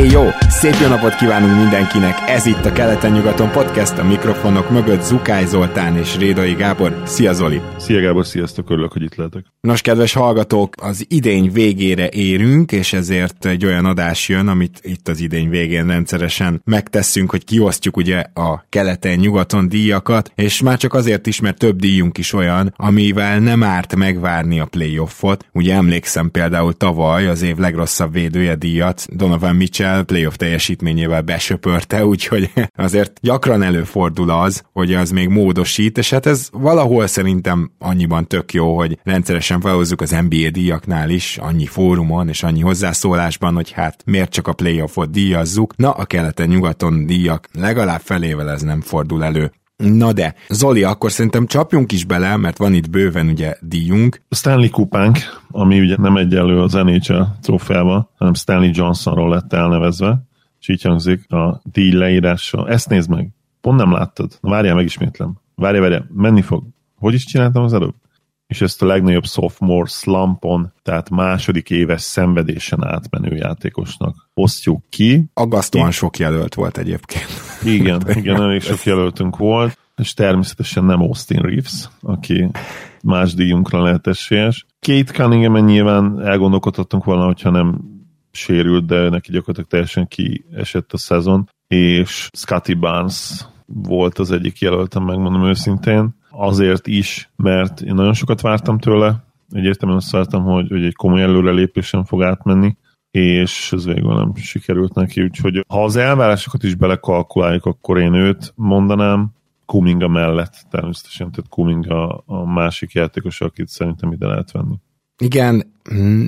jó! Szép jó napot kívánunk mindenkinek! Ez itt a Keleten-nyugaton podcast, a mikrofonok mögött Zukály Zoltán és Rédai Gábor. Szia Zoli! Szia Gábor, sziasztok, örülök, hogy itt lehetek. Nos, kedves hallgatók, az idény végére érünk, és ezért egy olyan adás jön, amit itt az idény végén rendszeresen megteszünk, hogy kiosztjuk ugye a keleten-nyugaton díjakat, és már csak azért is, mert több díjunk is olyan, amivel nem árt megvárni a playoffot. Ugye emlékszem például tavaly az év legrosszabb védője díjat Donovan Mitchell playoff teljesítményével besöpörte, úgyhogy azért gyakran előfordul az, hogy az még módosít, és hát ez valahol szerintem annyiban tök jó, hogy rendszeresen felhozzuk az NBA díjaknál is, annyi fórumon és annyi hozzászólásban, hogy hát miért csak a playoffot díjazzuk. Na, a keleten-nyugaton díjak legalább felével ez nem fordul elő. Na de, Zoli, akkor szerintem csapjunk is bele, mert van itt bőven ugye díjunk. Stanley kupánk, ami ugye nem egyenlő az NHL trófeával, hanem Stanley Johnsonról lett elnevezve, és így hangzik a díj leírása. Ezt nézd meg, pont nem láttad. Na, várjál, megismétlem. Várjál, várjál, menni fog. Hogy is csináltam az előbb? És ezt a legnagyobb sophomore slumpon, tehát második éves szenvedésen átmenő játékosnak osztjuk ki. Aggasztóan sok jelölt volt egyébként. Igen, igen, elég sok jelöltünk volt, és természetesen nem Austin Reeves, aki más díjunkra lehet esélyes. Kate cunningham nyilván elgondolkodhattunk volna, hogyha nem sérült, de neki gyakorlatilag teljesen kiesett a szezon, és Scotty Barnes volt az egyik jelöltem, megmondom őszintén azért is, mert én nagyon sokat vártam tőle, egyértelműen azt vártam, hogy, hogy egy komoly előrelépésen fog átmenni, és ez végül nem sikerült neki, úgyhogy ha az elvárásokat is belekalkuláljuk, akkor én őt mondanám, Kuminga mellett természetesen, tehát Kuminga a másik játékos, akit szerintem ide lehet venni. Igen,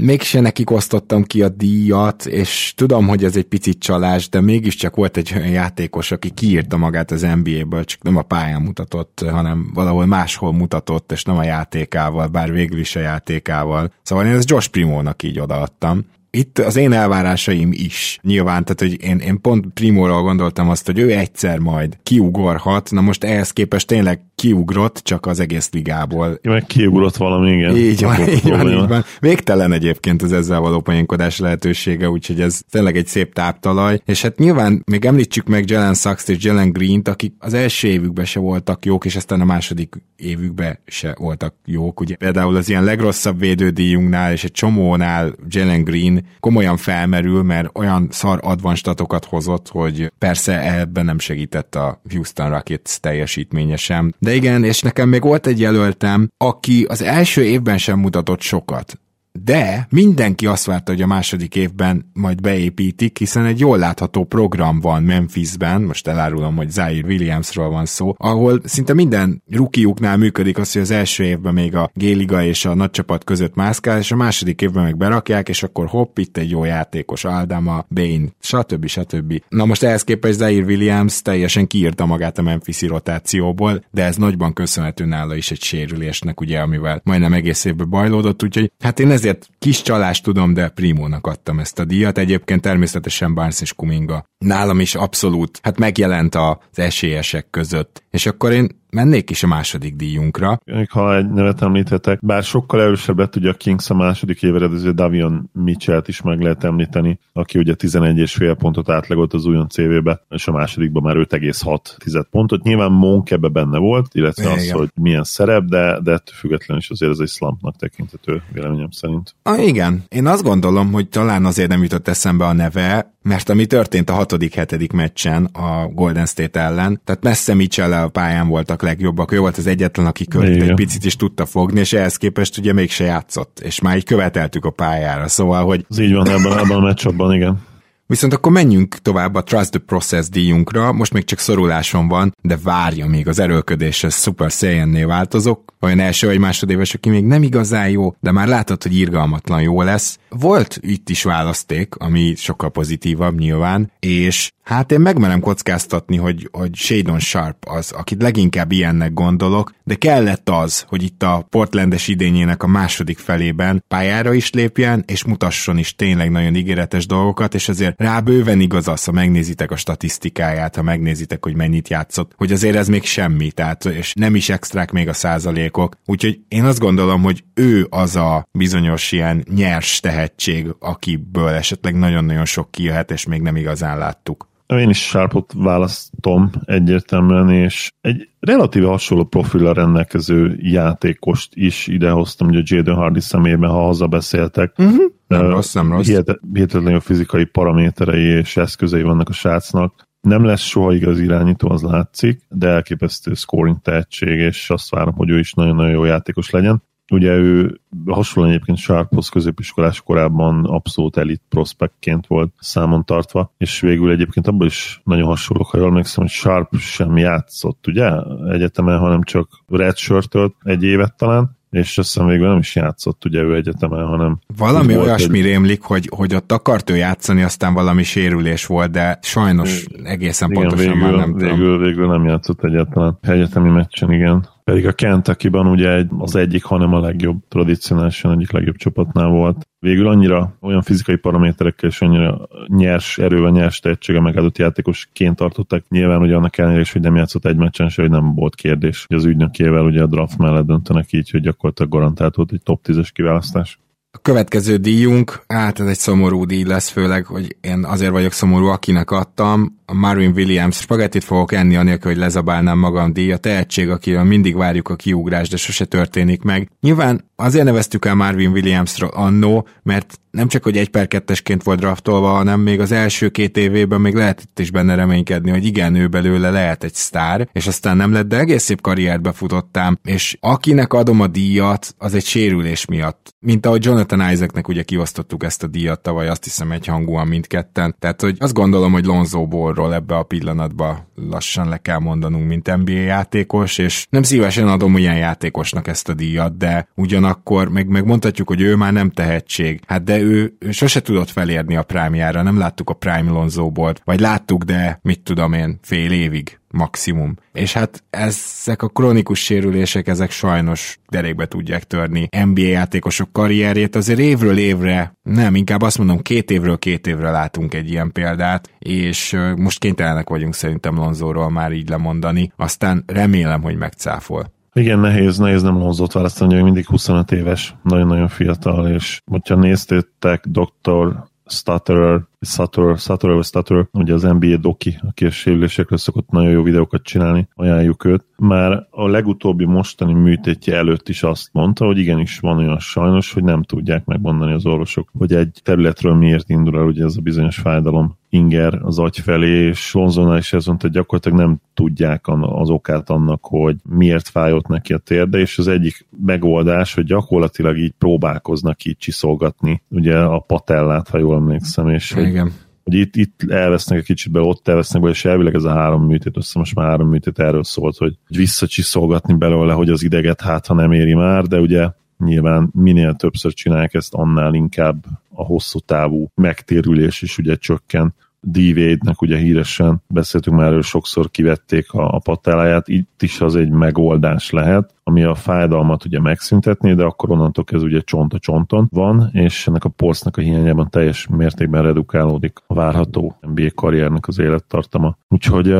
mégse nekik osztottam ki a díjat, és tudom, hogy ez egy picit csalás, de mégiscsak volt egy olyan játékos, aki kiírta magát az NBA-ből, csak nem a pályán mutatott, hanem valahol máshol mutatott, és nem a játékával, bár végül is a játékával. Szóval én ezt Josh Primónak így odaadtam itt az én elvárásaim is nyilván, tehát hogy én, én pont Primóról gondoltam azt, hogy ő egyszer majd kiugorhat, na most ehhez képest tényleg kiugrott, csak az egész ligából. Meg kiugrott valami, igen. Így van, így van, így van. Végtelen egyébként az ezzel való poénkodás lehetősége, úgyhogy ez tényleg egy szép táptalaj, és hát nyilván még említsük meg Jelen Sachs és Jelen Green-t, akik az első évükben se voltak jók, és aztán a második évükben se voltak jók. Ugye például az ilyen legrosszabb védődíjunknál és egy csomónál Jelen Green komolyan felmerül, mert olyan szar advanstatokat hozott, hogy persze ebben nem segített a Houston Rockets teljesítménye sem. De igen, és nekem még volt egy jelöltem, aki az első évben sem mutatott sokat de mindenki azt várta, hogy a második évben majd beépítik, hiszen egy jól látható program van Memphisben, most elárulom, hogy Zaire Williamsról van szó, ahol szinte minden rukiuknál működik az, hogy az első évben még a Géliga és a nagy között mászkál, és a második évben meg berakják, és akkor hopp, itt egy jó játékos, Aldama, Bain, stb. stb. Na most ehhez képest Zaire Williams teljesen kiírta magát a Memphisi rotációból, de ez nagyban köszönhető nála is egy sérülésnek, ugye, amivel majdnem egész évben bajlódott, úgyhogy hát én ezért kis csalást tudom, de Primónak adtam ezt a díjat. Egyébként természetesen Barnes és Kuminga nálam is abszolút, hát megjelent az esélyesek között. És akkor én mennék is a második díjunkra. Ha egy nevet említhetek, bár sokkal erősebbet ugye a Kings a második éveredező Davion Mitchell-t is meg lehet említeni, aki ugye 11 és fél pontot átlagolt az újon CV-be, és a másodikban már 5,6 pontot. Nyilván Monk ebbe benne volt, illetve Igen. az, hogy milyen szerep, de, de ettől függetlenül is azért ez egy slumpnak tekinthető, véleményem szerint. Ah, igen, én azt gondolom, hogy talán azért nem jutott eszembe a neve, mert ami történt a hatodik, hetedik meccsen a Golden State ellen, tehát messze mitchell a pályán voltak legjobbak, ő volt az egyetlen, aki körült egy picit is tudta fogni, és ehhez képest ugye mégse játszott, és már így követeltük a pályára, szóval, hogy... Ez így van ebben, ebben a meccsabban, igen. Viszont akkor menjünk tovább a Trust the Process díjunkra, most még csak szoruláson van, de várja még az erőködéshez Super saiyan változok, olyan első vagy másodéves, aki még nem igazán jó, de már látod, hogy irgalmatlan jó lesz. Volt itt is választék, ami sokkal pozitívabb nyilván, és Hát én megmerem kockáztatni, hogy, hogy Shadon Sharp az, akit leginkább ilyennek gondolok, de kellett az, hogy itt a Portlandes idényének a második felében pályára is lépjen, és mutasson is tényleg nagyon ígéretes dolgokat, és azért rá bőven igaz az, ha megnézitek a statisztikáját, ha megnézitek, hogy mennyit játszott, hogy azért ez még semmi, tehát és nem is extrák még a százalékok. Úgyhogy én azt gondolom, hogy ő az a bizonyos ilyen nyers tehetség, akiből esetleg nagyon-nagyon sok kijöhet, és még nem igazán láttuk. Én is Sharpot választom egyértelműen, és egy relatíve hasonló profilra rendelkező játékost is idehoztam, ugye Jaden Hardy szemében, ha hazabeszéltek. Uh-huh. Nem uh, rossz, nem rossz. Hihetetlenül fizikai paraméterei és eszközei vannak a srácnak. Nem lesz soha igaz irányító, az látszik, de elképesztő scoring tehetség, és azt várom, hogy ő is nagyon-nagyon jó játékos legyen. Ugye ő hasonlóan egyébként Sharphoz középiskolás korában abszolút elit prospektként volt számon tartva, és végül egyébként abban is nagyon hasonlók, ha jól emlékszem, hogy Sharp sem játszott, ugye, egyetemen, hanem csak redshirt egy évet talán, és azt hiszem végül nem is játszott ugye ő egyetemen, hanem... Valami olyasmi egy... rémlik, hogy, hogy ott akart ő játszani, aztán valami sérülés volt, de sajnos egészen igen, pontosan végül, már nem végül, tudom. Végül nem játszott egyetlen egyetemi meccsen, igen. Pedig a Kentucky-ban ugye az egyik, hanem a legjobb, tradicionálisan egyik legjobb csapatnál volt. Végül annyira olyan fizikai paraméterekkel és annyira nyers erővel, nyers tehetsége megadott játékosként tartották. Nyilván ugye annak ellenére is, hogy nem játszott egy meccsen se, hogy nem volt kérdés. Hogy az ügynökével ugye a draft mellett döntenek így, hogy gyakorlatilag garantált volt egy top 10-es kiválasztás. A következő díjunk, hát ez egy szomorú díj lesz, főleg, hogy én azért vagyok szomorú, akinek adtam. A Marvin Williams spagettit fogok enni, anélkül, hogy lezabálnám magam díj. A tehetség, akiről mindig várjuk a kiugrás, de sose történik meg. Nyilván azért neveztük el Marvin Williams-ra annó, mert nem csak, hogy egy per kettesként volt draftolva, hanem még az első két évében még lehetett is benne reménykedni, hogy igen, ő belőle lehet egy sztár, és aztán nem lett, de egész szép karriert befutottam, és akinek adom a díjat, az egy sérülés miatt. Mint ahogy Jonathan Isaacnek ugye kiosztottuk ezt a díjat tavaly, azt hiszem egy hangúan mindketten. Tehát, hogy azt gondolom, hogy Lonzo Ballról ebbe a pillanatba lassan le kell mondanunk, mint NBA játékos, és nem szívesen adom ilyen játékosnak ezt a díjat, de ugyanakkor meg, meg hogy ő már nem tehetség. Hát de ő, ő sose tudott felérni a prime nem láttuk a Prime Lonzo-ból, vagy láttuk, de mit tudom én, fél évig maximum. És hát ezek a kronikus sérülések, ezek sajnos derékbe tudják törni NBA játékosok karrierjét, azért évről évre, nem, inkább azt mondom, két évről két évre látunk egy ilyen példát, és most kénytelenek vagyunk szerintem Lonzóról már így lemondani, aztán remélem, hogy megcáfol. Igen, nehéz, nehéz nem Lonzót választani, hogy mindig 25 éves, nagyon-nagyon fiatal, és hogyha néztétek Dr. Stutterer, Stutterer vagy Stutterer, ugye az NBA doki, aki a sérülésekről szokott nagyon jó videókat csinálni, ajánljuk őt. Már a legutóbbi mostani műtétje előtt is azt mondta, hogy igenis van olyan sajnos, hogy nem tudják megmondani az orvosok, hogy egy területről miért indul el ugye ez a bizonyos fájdalom inger az agy felé, és Lonzonál is ez mondta, hogy gyakorlatilag nem tudják az okát annak, hogy miért fájott neki a térde, és az egyik megoldás, hogy gyakorlatilag így próbálkoznak így csiszolgatni, ugye a patellát, ha jól emlékszem, és Igen. hogy itt, itt elvesznek egy kicsit be, ott elvesznek be, és elvileg ez a három műtét, össze most már három műtét erről szólt, hogy visszacsiszolgatni belőle, hogy az ideget hát, ha nem éri már, de ugye nyilván minél többször csinálják ezt, annál inkább a hosszú távú megtérülés is ugye csökken d nek ugye híresen beszéltünk már erről, sokszor kivették a, a patelláját, itt is az egy megoldás lehet, ami a fájdalmat ugye megszüntetné, de akkor onnantól ez ugye csont a csonton van, és ennek a porsznak a hiányában teljes mértékben redukálódik a várható NBA karriernek az élettartama. Úgyhogy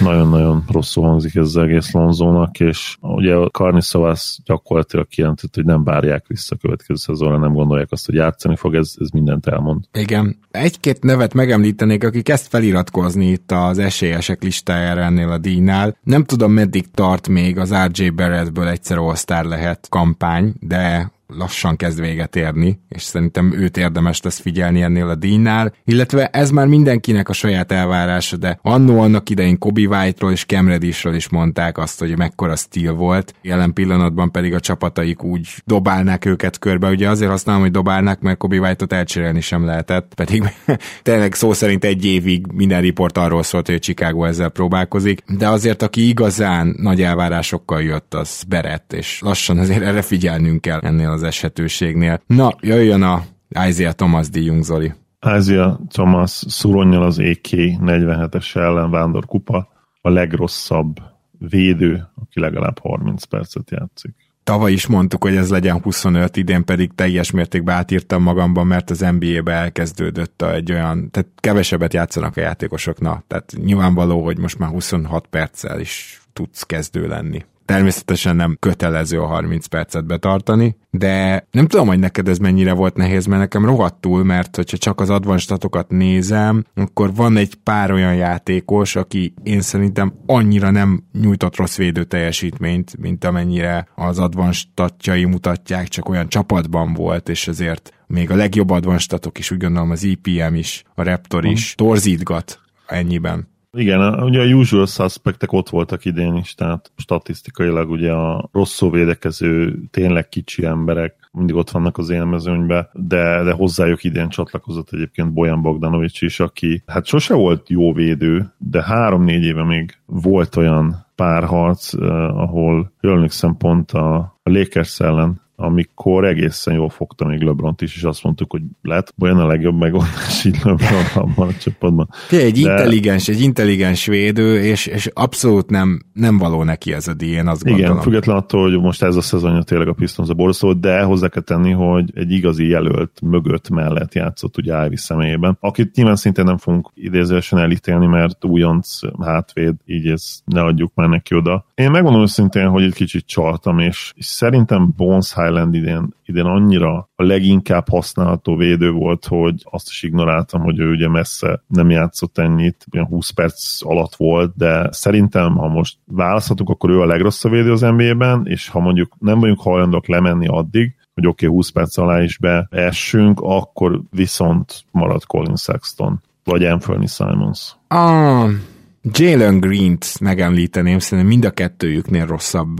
nagyon-nagyon rosszul hangzik ez az egész Lonzónak, és ugye a Karniszavasz gyakorlatilag kijelentett, hogy nem várják vissza a következő szezonra, nem gondolják azt, hogy játszani fog, ez, ez mindent elmond. Igen. Egy-két nevet megemlítenék, akik ezt feliratkozni itt az esélyesek listájára ennél a díjnál. Nem tudom, meddig tart még az RJ Barrettből egyszer all lehet kampány, de lassan kezd véget érni, és szerintem őt érdemes lesz figyelni ennél a díjnál, illetve ez már mindenkinek a saját elvárása, de annó annak idején Kobe White-ról és Cam Reddishről is mondták azt, hogy mekkora stíl volt, jelen pillanatban pedig a csapataik úgy dobálnák őket körbe, ugye azért használom, hogy dobálnák, mert Kobe White-ot elcserélni sem lehetett, pedig tényleg szó szerint egy évig minden riport arról szólt, hogy Chicago ezzel próbálkozik, de azért aki igazán nagy elvárásokkal jött, az Berett, és lassan azért erre figyelnünk kell ennél az az eshetőségnél. Na, jöjjön a Isaiah Thomas díjunk, Zoli. Ázia Thomas szuronnyal az EK 47-es ellen Vándor Kupa a legrosszabb védő, aki legalább 30 percet játszik. Tavaly is mondtuk, hogy ez legyen 25, idén pedig teljes mértékben átírtam magamban, mert az NBA-be elkezdődött egy olyan, tehát kevesebbet játszanak a játékosok, na, tehát nyilvánvaló, hogy most már 26 perccel is tudsz kezdő lenni. Természetesen nem kötelező a 30 percet betartani, de nem tudom, hogy neked ez mennyire volt nehéz, mert nekem rohadtul, mert hogyha csak az advanstatokat nézem, akkor van egy pár olyan játékos, aki én szerintem annyira nem nyújtott rossz védő teljesítményt, mint amennyire az advanstatjai mutatják, csak olyan csapatban volt, és ezért még a legjobb advanstatok is, úgy gondolom az IPM is, a Raptor is torzítgat ennyiben. Igen, ugye a usual suspectek ott voltak idén is, tehát statisztikailag ugye a rosszul védekező, tényleg kicsi emberek mindig ott vannak az élmezőnybe, de, de hozzájuk idén csatlakozott egyébként Bojan Bogdanovics is, aki hát sose volt jó védő, de három-négy éve még volt olyan párharc, eh, ahol jól pont a, a Lakers ellen amikor egészen jól fogta még lebron is, és azt mondtuk, hogy lehet olyan a legjobb megoldás így LeBron abban a csapatban. Egy De... intelligens, egy intelligens védő, és, és abszolút nem, nem való neki ez a díj, én azt gondolom. Igen, független attól, hogy most ez a szezonja tényleg a Pistons a borzasztó, de hozzá kell tenni, hogy egy igazi jelölt mögött mellett játszott ugye Ivy személyében, akit nyilván szintén nem fogunk idézősen elítélni, mert újonc hátvéd, így ezt ne adjuk már neki oda. Én megmondom őszintén, hogy egy kicsit csaltam, és, és szerintem Bones Highland idén, idén annyira a leginkább használható védő volt, hogy azt is ignoráltam, hogy ő ugye messze nem játszott ennyit, olyan 20 perc alatt volt, de szerintem, ha most választhatunk, akkor ő a legrosszabb védő az NBA-ben, és ha mondjuk nem vagyunk hajlandók lemenni addig, hogy oké, okay, 20 perc alá is beessünk, akkor viszont marad Colin Sexton, vagy Anthony Simons. Ah, Jalen Green-t megemlíteném, szerintem mind a kettőjüknél rosszabb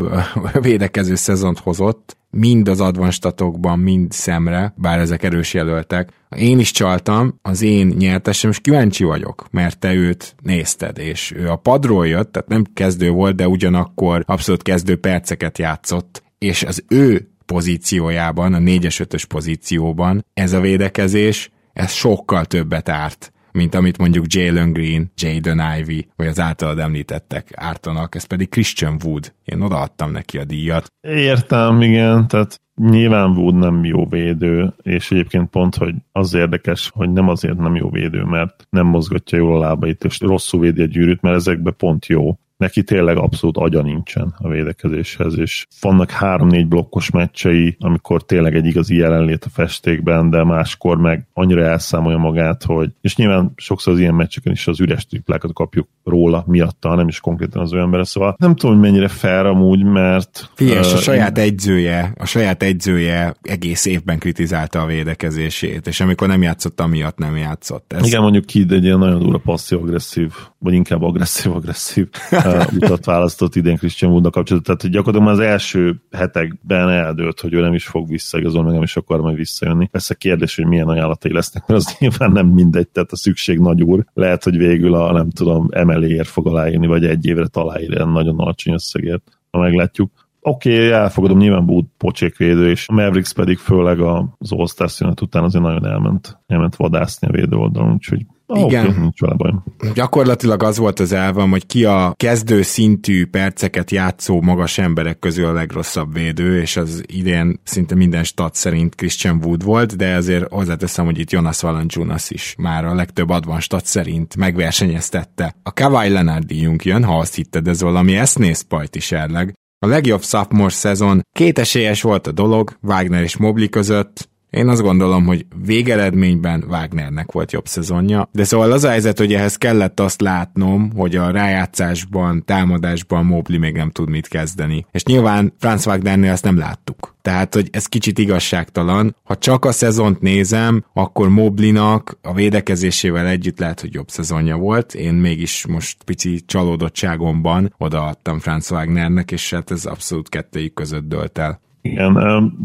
védekező szezont hozott, mind az advanstatokban, mind szemre, bár ezek erős jelöltek. Én is csaltam, az én nyertesem, és kíváncsi vagyok, mert te őt nézted, és ő a padról jött, tehát nem kezdő volt, de ugyanakkor abszolút kezdő perceket játszott, és az ő pozíciójában, a 4-es 5 pozícióban ez a védekezés, ez sokkal többet árt, mint amit mondjuk Jalen Green, Jaden Ivy, vagy az általad említettek ártanak, ez pedig Christian Wood. Én odaadtam neki a díjat. Értem, igen, tehát nyilván Wood nem jó védő, és egyébként pont, hogy az érdekes, hogy nem azért nem jó védő, mert nem mozgatja jól a lábait, és rosszul védi a gyűrűt, mert ezekbe pont jó neki tényleg abszolút agya nincsen a védekezéshez, és vannak három-négy blokkos meccsei, amikor tényleg egy igazi jelenlét a festékben, de máskor meg annyira elszámolja magát, hogy, és nyilván sokszor az ilyen meccseken is az üres triplákat kapjuk róla miatta, nem is konkrétan az ő embere, szóval nem tudom, hogy mennyire fair amúgy, mert... Figyelj, uh, a saját én... egyzője, a saját egyzője egész évben kritizálta a védekezését, és amikor nem játszott, amiatt nem játszott. Ez... Igen, mondjuk ki, egy ilyen nagyon durva passzív-agresszív, vagy inkább agresszív-agresszív utat választott idén Christian Woodnak kapcsolatban. Tehát gyakorlatilag az első hetekben eldőlt, hogy ő nem is fog visszaigazolni, meg nem is akar majd visszajönni. Persze kérdés, hogy milyen ajánlatai lesznek, mert az nyilván nem mindegy, tehát a szükség nagy úr. Lehet, hogy végül a nem tudom, emeléért fog aláírni, vagy egy évre találni ilyen nagyon alacsony összegért, ha meglátjuk. Oké, okay, elfogadom, nyilván Wood pocsékvédő, és a Mavericks pedig főleg az All-Star szünet után azért nagyon elment, elment vadászni a védő oldalon, úgyhogy Oh, Igen. Okay, nincs vele bajom. Gyakorlatilag az volt az elvam, hogy ki a kezdő szintű perceket játszó magas emberek közül a legrosszabb védő, és az idén szinte minden stat szerint Christian Wood volt, de azért hozzáteszem, hogy itt Jonas Valanciunas is már a legtöbb advan stat szerint megversenyeztette. A Kawhi Leonard díjunk jön, ha azt hitted, ez valami esznész pajtiserleg. A legjobb sophomore szezon két esélyes volt a dolog, Wagner és Mobley között, én azt gondolom, hogy végeredményben Wagnernek volt jobb szezonja, de szóval az a helyzet, hogy ehhez kellett azt látnom, hogy a rájátszásban, támadásban Mobley még nem tud mit kezdeni. És nyilván Franz Wagnernél azt nem láttuk. Tehát, hogy ez kicsit igazságtalan. Ha csak a szezont nézem, akkor Moblinak a védekezésével együtt lehet, hogy jobb szezonja volt. Én mégis most pici csalódottságomban odaadtam Franz Wagnernek, és hát ez abszolút kettőjük között dölt el. Igen,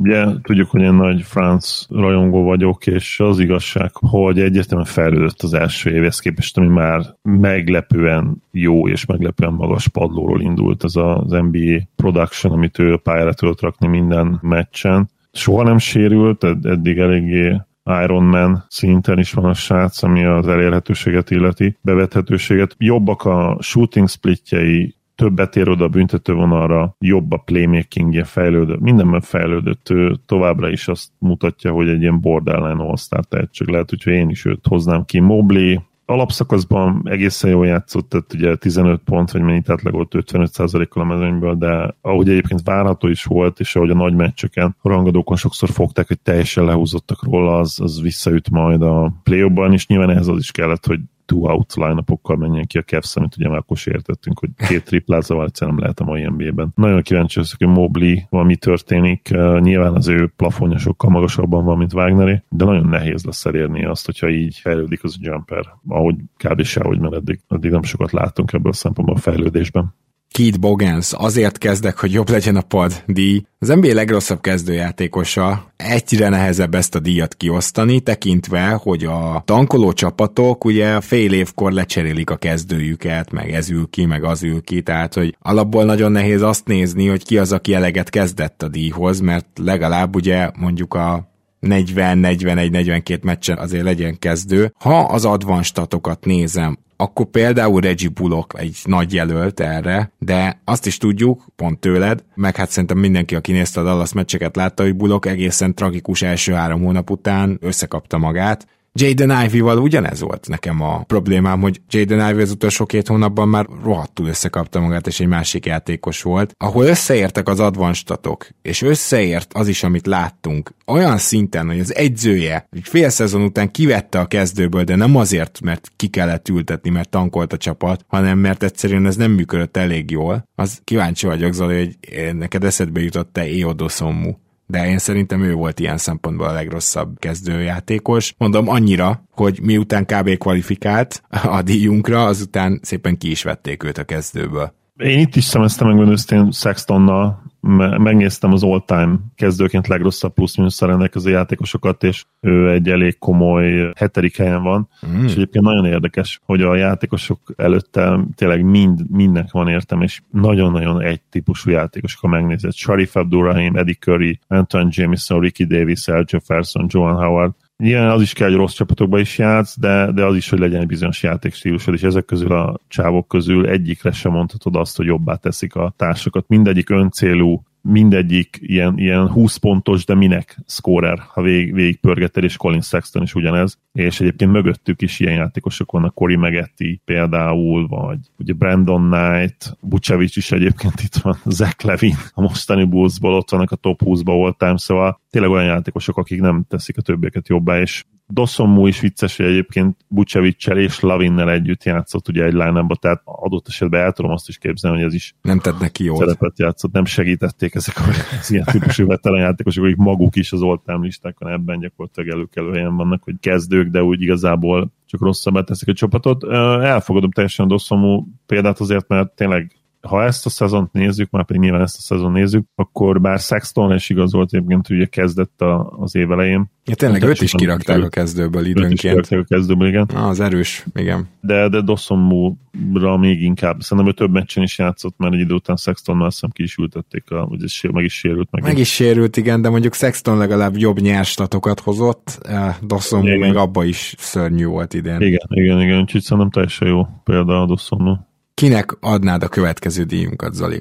ugye tudjuk, hogy én nagy franc rajongó vagyok, és az igazság, hogy egyértelműen fejlődött az első évhez képest, ami már meglepően jó és meglepően magas padlóról indult ez az NBA production, amit ő pályára tudott rakni minden meccsen. Soha nem sérült, eddig eléggé Iron Man szinten is van a srác, ami az elérhetőséget illeti, bevethetőséget. Jobbak a shooting splitjei, többet ér oda a büntetővonalra, jobb a playmakingje, fejlődött, mindenben fejlődött, ő továbbra is azt mutatja, hogy egy ilyen borderline all-star tehetség lehet, úgyhogy én is őt hoznám ki. Mobley alapszakaszban egészen jól játszott, tehát ugye 15 pont, vagy mennyit átlagolt 55%-kal a mezőnyből, de ahogy egyébként várható is volt, és ahogy a nagy meccseken a rangadókon sokszor fogták, hogy teljesen lehúzottak róla, az, az visszaüt majd a play és nyilván ehhez az is kellett, hogy two out line menjen ki a Cavs, amit ugye már akkor értettünk, hogy két triplázával egyszerűen nem lehet a mai NBA-ben. Nagyon kíváncsi vagyok, hogy Mobley valami történik. Nyilván az ő plafonja sokkal magasabban van, mint Wagneré, de nagyon nehéz lesz elérni azt, hogyha így fejlődik az a jumper, ahogy kb. se, ahogy mert eddig, eddig nem sokat látunk ebből a szempontból a fejlődésben. Keith Bogans, azért kezdek, hogy jobb legyen a pad díj. Az NBA legrosszabb kezdőjátékosa, egyre nehezebb ezt a díjat kiosztani, tekintve, hogy a tankoló csapatok ugye fél évkor lecserélik a kezdőjüket, meg ez ül ki, meg az ül ki, tehát hogy alapból nagyon nehéz azt nézni, hogy ki az, aki eleget kezdett a díjhoz, mert legalább ugye mondjuk a 40-41-42 meccsen azért legyen kezdő. Ha az advanstatokat nézem, akkor például Reggie Bullock egy nagy jelölt erre, de azt is tudjuk, pont tőled, meg hát szerintem mindenki, aki nézte a Dallas meccseket látta, hogy Bullock egészen tragikus első három hónap után összekapta magát, Jaden Ivy-val ugyanez volt nekem a problémám, hogy Jaden Ivy az utolsó két hónapban már rohadtul összekapta magát, és egy másik játékos volt, ahol összeértek az advanstatok, és összeért az is, amit láttunk, olyan szinten, hogy az egyzője egy fél szezon után kivette a kezdőből, de nem azért, mert ki kellett ültetni, mert tankolt a csapat, hanem mert egyszerűen ez nem működött elég jól. Az kíváncsi vagyok, Zoli, hogy neked eszedbe jutott te Éodoszomu de én szerintem ő volt ilyen szempontból a legrosszabb kezdőjátékos. Mondom annyira, hogy miután kb. kvalifikált a díjunkra, azután szépen ki is vették őt a kezdőből. Én itt is szemeztem meg önösztén Sextonnal, megnéztem az all-time kezdőként legrosszabb plusz-minusz rendelkező játékosokat, és ő egy elég komoly hetedik helyen van, mm. és egyébként nagyon érdekes, hogy a játékosok előtte tényleg mind, mindnek van értem, és nagyon-nagyon egy típusú játékosok, ha megnézed. Sharif Abdurrahim, Eddie Curry, Anton Jameson, Ricky Davis, Sergio Ferson, Joan Howard, Nyilván az is kell, hogy rossz csapatokban is játsz, de, de az is, hogy legyen egy bizonyos játékstílusod, és ezek közül a csávok közül egyikre sem mondhatod azt, hogy jobbá teszik a társakat. Mindegyik öncélú, mindegyik ilyen, ilyen 20 pontos, de minek scorer, ha vég, végig pörgeted, és Colin Sexton is ugyanez. És egyébként mögöttük is ilyen játékosok vannak, Cory Megetti például, vagy ugye Brandon Knight, Bucevic is egyébként itt van, Zach Levin, a mostani Bullsból ott vannak a top 20-ba all time, szóval tényleg olyan játékosok, akik nem teszik a többieket jobbá, és Dossomú is vicces, hogy egyébként Bucevic-sel és Lavinnel együtt játszott ugye egy line tehát adott esetben el tudom azt is képzelni, hogy ez is nem tett neki jó szerepet játszott, nem segítették ezek az ilyen típusú veterán játékosok, akik maguk is az oltám listákon ebben gyakorlatilag előkelő helyen vannak, hogy kezdők, de úgy igazából csak rosszabbá teszik a csapatot. Elfogadom teljesen a Dosszomú példát azért, mert tényleg ha ezt a szezont nézzük, már pedig nyilván ezt a szezon nézzük, akkor bár Sexton is igazolt egyébként, ugye kezdett a, az év elején. Ja, tényleg őt is kirakták a kezdőből időnként. Őt is kirakták a kezdőből, igen. Ah, az erős, igen. De, de Dossomúra még inkább. Szerintem ő több meccsen is játszott, mert egy idő után Sexton már szem ki is ültették, a, ugye meg is sérült. Meg, meg is sérült, igen, de mondjuk Sexton legalább jobb nyerstatokat hozott, eh, Dossomú még abba is szörnyű volt idén. Igen, igen, igen, úgyhogy szerintem teljesen jó példa a Dossomú. Kinek adnád a következő díjunkat, Zoli?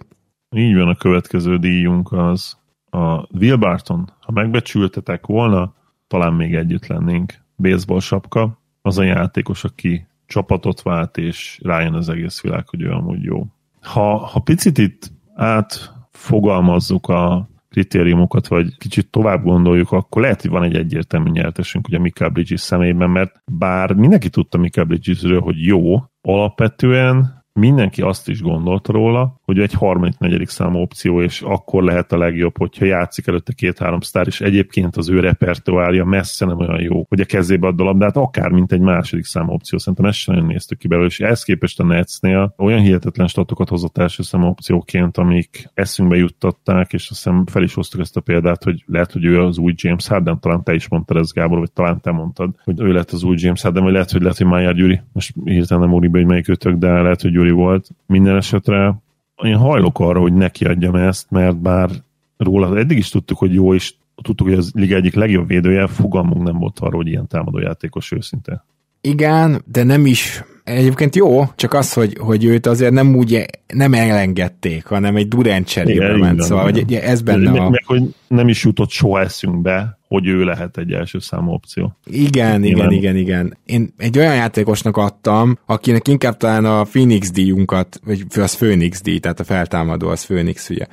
Így van, a következő díjunk az a Will Barton. Ha megbecsültetek volna, talán még együtt lennénk. Baseball sapka, az a játékos, aki csapatot vált, és rájön az egész világ, hogy ő amúgy jó. Ha, ha picit itt átfogalmazzuk a kritériumokat, vagy kicsit tovább gondoljuk, akkor lehet, hogy van egy egyértelmű nyertesünk, ugye Mikael Bridges személyben, mert bár mindenki tudta Mikael Bridgesről, hogy jó, alapvetően mindenki azt is gondolta róla, hogy egy harmadik, negyedik számú opció, és akkor lehet a legjobb, hogyha játszik előtte két-három sztár, és egyébként az ő repertoárja messze nem olyan jó, hogy a kezébe ad a labdát, akár mint egy második számú opció. Szerintem ezt sem néztük ki belőle, és ehhez képest a Netsnél olyan hihetetlen statokat hozott első számú opcióként, amik eszünkbe juttatták, és azt hiszem fel is hoztuk ezt a példát, hogy lehet, hogy ő az új James Harden, talán te is mondtad ez, Gábor, vagy talán te mondtad, hogy ő lett az új James Harden, vagy lehet, hogy lehet, hogy Májár Gyuri, most hirtelen nem úr hogy melyik ötök, de lehet, hogy Gyuri volt. Minden esetre én hajlok arra, hogy neki adjam ezt, mert bár róla eddig is tudtuk, hogy jó, és tudtuk, hogy az liga egyik legjobb védője, fogalmunk nem volt arról, hogy ilyen támadójátékos őszinte. Igen, de nem is Egyébként jó, csak az, hogy, hogy őt azért nem úgy nem elengedték, hanem egy Durant cserébe ment, szóval. Hogy ez benne meg, a... Meg, hogy nem is jutott soha eszünkbe, hogy ő lehet egy első számú opció. Igen, Nyilván. igen, igen, igen. Én egy olyan játékosnak adtam, akinek inkább talán a Phoenix díjunkat, vagy az Phoenix díj, tehát a feltámadó az Phoenix, ugye,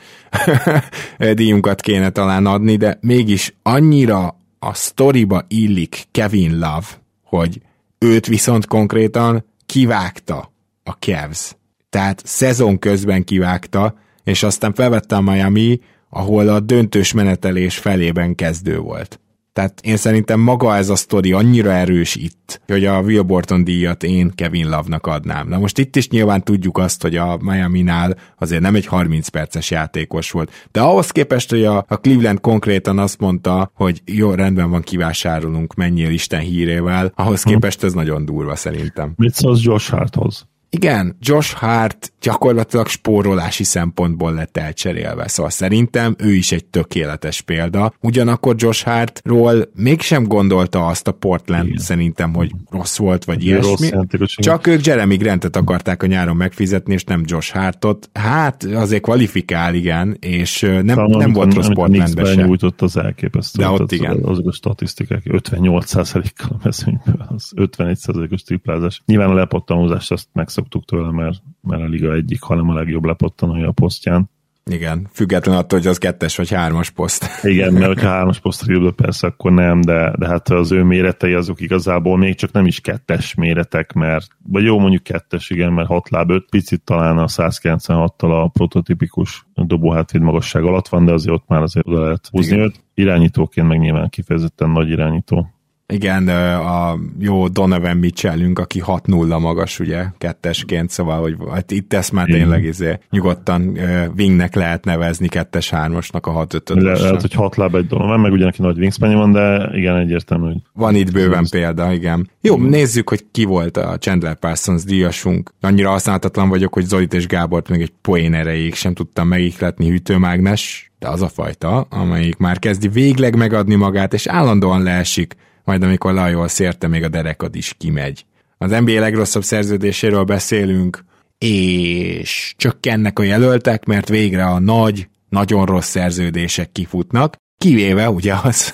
díjunkat kéne talán adni, de mégis annyira a sztoriba illik Kevin Love, hogy őt viszont konkrétan kivágta a Cavs. Tehát szezon közben kivágta, és aztán felvette a Miami, ahol a döntős menetelés felében kezdő volt. Tehát én szerintem maga ez a sztori annyira erős itt, hogy a Will Borton díjat én Kevin Love-nak adnám. Na most itt is nyilván tudjuk azt, hogy a Miami-nál azért nem egy 30 perces játékos volt. De ahhoz képest, hogy a, a Cleveland konkrétan azt mondta, hogy jó, rendben van, kivásárolunk, menjél Isten hírével, ahhoz képest ez nagyon durva szerintem. Mit szólsz Josh Harthoz? Igen, Josh Hart gyakorlatilag spórolási szempontból lett elcserélve, szóval szerintem ő is egy tökéletes példa. Ugyanakkor Josh Hartról mégsem gondolta azt a Portland Igen. szerintem, hogy rossz volt, vagy ilyesmi. Rossz Csak ők Jeremy Grantet akarták a nyáron megfizetni, és nem Josh Hartot. Hát azért kvalifikál, igen, és nem, Talán, nem volt rossz Portlandbe sem. nyújtott az elképesztő. De ott igen. Azok a statisztikák, 58%-kal a mezőnyből, az 51%-os triplázás. Nyilván a lepottanózást azt megszoktuk tőle, mert, mert a liga egyik, hanem a legjobb lepottanója a posztján. Igen, független attól, hogy az kettes vagy hármas poszt. Igen, mert ha hármas posztra jövő persze, akkor nem, de, de hát az ő méretei azok igazából még csak nem is kettes méretek, mert, vagy jó mondjuk kettes, igen, mert 6 láb 5, picit talán a 196-tal a prototipikus dobóhátvéd magasság alatt van, de azért ott már azért oda lehet húzni őt. Irányítóként meg nyilván kifejezetten nagy irányító. Igen, a jó Donovan Mitchellünk, aki 6-0 magas, ugye, kettesként, szóval, hogy hát itt ezt már tényleg izé, nyugodtan uh, wingnek lehet nevezni, kettes hármasnak a 6 5 Le, Lehet, hogy 6 láb egy Donovan, meg ugyanaki nagy wingspan van, de igen, egyértelmű, hogy... Van itt bőven példa, igen. Jó, nézzük, hogy ki volt a Chandler Parsons díjasunk. Annyira használhatatlan vagyok, hogy Zolit és Gábort még egy poén erejéig sem tudtam megikletni hűtőmágnes, de az a fajta, amelyik már kezdi végleg megadni magát, és állandóan leesik majd amikor Lajol szérte, még a derekad is kimegy. Az NBA legrosszabb szerződéséről beszélünk, és csökkennek a jelöltek, mert végre a nagy, nagyon rossz szerződések kifutnak, kivéve ugye az,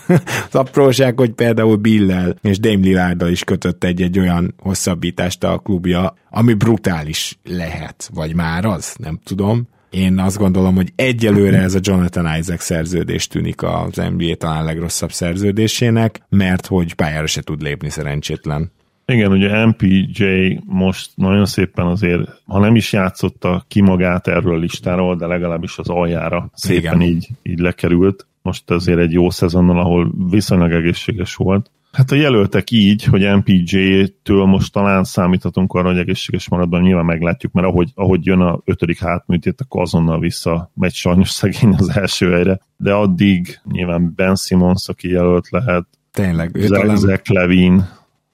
az apróság, hogy például Billel és Dame Lillarddal is kötött egy-egy olyan hosszabbítást a klubja, ami brutális lehet, vagy már az, nem tudom. Én azt gondolom, hogy egyelőre ez a Jonathan Isaac szerződés tűnik az NBA talán legrosszabb szerződésének, mert hogy pályára se tud lépni szerencsétlen. Igen, ugye MPJ most nagyon szépen azért, ha nem is játszotta ki magát erről a listáról, de legalábbis az aljára szépen így, így lekerült. Most azért egy jó szezonnal, ahol viszonylag egészséges volt. Hát a jelöltek így, hogy MPJ-től most talán számíthatunk arra, hogy egészséges maradban, nyilván meglátjuk, mert ahogy, ahogy jön a ötödik hátműtét, akkor azonnal vissza megy sajnos szegény az első helyre, de addig nyilván Ben Simmons, aki jelölt lehet, Tényleg, Zach, talán... Zach Levin,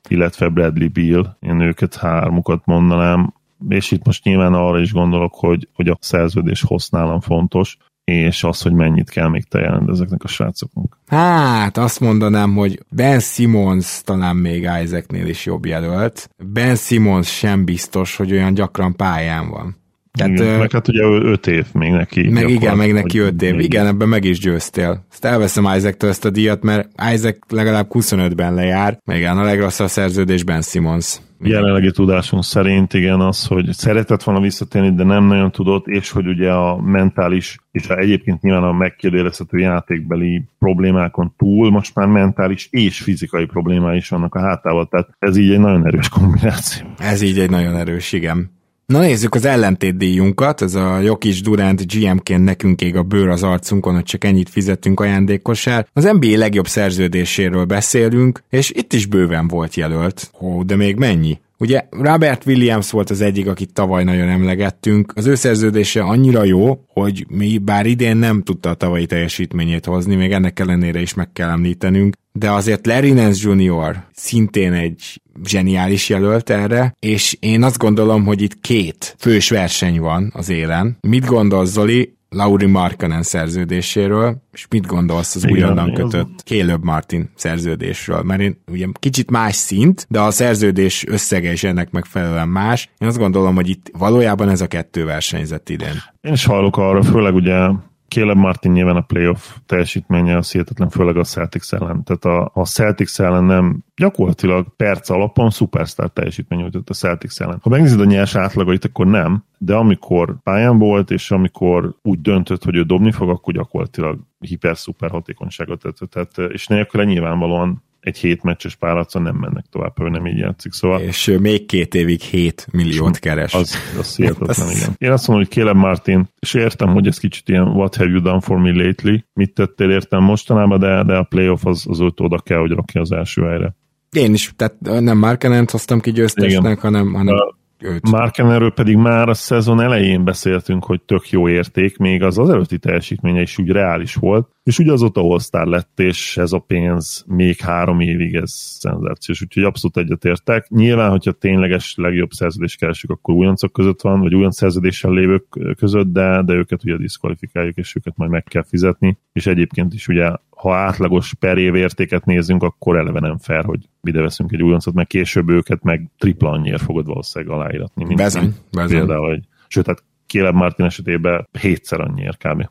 illetve Bradley Beal, én őket hármukat mondanám, és itt most nyilván arra is gondolok, hogy, hogy a szerződés hossz nálam fontos, és az, hogy mennyit kell még tejelni ezeknek a srácoknak. Hát, azt mondanám, hogy Ben Simmons talán még Isaacnél is jobb jelölt. Ben Simmons sem biztos, hogy olyan gyakran pályán van. Tehát, igen, meg hát ugye öt év még neki. Meg igen, meg neki öt év. Még. Igen, ebben meg is győztél. Ezt elveszem Isaac-től ezt a díjat, mert Isaac legalább 25-ben lejár. Még igen, a legrosszabb szerződés Ben Simmons. Jelenlegi tudásunk szerint igen az, hogy szeretett volna visszatérni, de nem nagyon tudott, és hogy ugye a mentális, és a egyébként nyilván a megkérdőjelezhető játékbeli problémákon túl, most már mentális és fizikai problémái is vannak a hátával, tehát ez így egy nagyon erős kombináció. Ez így egy nagyon erős, igen. Na nézzük az ellentétdíjunkat, ez a Jokic Durant GM-ként nekünk ég a bőr az arcunkon, hogy csak ennyit fizettünk ajándékosár. Az NBA legjobb szerződéséről beszélünk, és itt is bőven volt jelölt. Ó, de még mennyi? Ugye Robert Williams volt az egyik, akit tavaly nagyon emlegettünk. Az ő szerződése annyira jó, hogy mi bár idén nem tudta a tavalyi teljesítményét hozni, még ennek ellenére is meg kell említenünk, de azért Larry Nance Jr. szintén egy zseniális jelölt erre, és én azt gondolom, hogy itt két fős verseny van az élen. Mit gondol Zoli? Lauri Markkanen szerződéséről, és mit gondolsz az újonnan kötött Caleb Martin szerződésről? Mert én ugye kicsit más szint, de a szerződés összege is ennek megfelelően más. Én azt gondolom, hogy itt valójában ez a kettő versenyzett idén. Én is hallok arra, főleg ugye Caleb Martin nyilván a playoff teljesítménye az hihetetlen, főleg a Celtics ellen. Tehát a, a Celtics ellen nem gyakorlatilag perc alapon szupersztár teljesítmény nyújtott a Celtics ellen. Ha megnézed a nyers átlagait, akkor nem, de amikor pályán volt, és amikor úgy döntött, hogy ő dobni fog, akkor gyakorlatilag hiper-szuper hatékonyságot tett. Tehát, és nélküle nyilvánvalóan egy hét meccses párharcon nem mennek tovább, ő nem így játszik. Szóval... És még két évig 7 milliót keres. Az, az hihetetlen, igen. Én azt mondom, hogy Caleb Martin, és értem, hogy ez kicsit ilyen what have you done for me lately, mit tettél értem mostanában, de, de a playoff az, az ott oda kell, hogy rakja az első helyre. Én is, tehát nem Markenent hoztam ki győztesnek, Igen. hanem, hanem őt. Markenerről pedig már a szezon elején beszéltünk, hogy tök jó érték, még az az előtti teljesítménye is úgy reális volt, és ugye azóta all lett, és ez a pénz még három évig ez szenzációs, úgyhogy abszolút egyetértek. Nyilván, hogyha tényleges legjobb szerződést keresünk, akkor újoncok között van, vagy olyan szerződéssel lévők között, de, de őket ugye diszkvalifikáljuk, és őket majd meg kell fizetni, és egyébként is ugye ha átlagos per év értéket nézzünk, akkor eleve nem fair, hogy ide veszünk egy újoncot, meg később őket meg tripla annyiért fogod valószínűleg aláíratni. Bezony, bezony. Például, hogy, sőt, hát Caleb Martin esetében hétszer annyiért kb.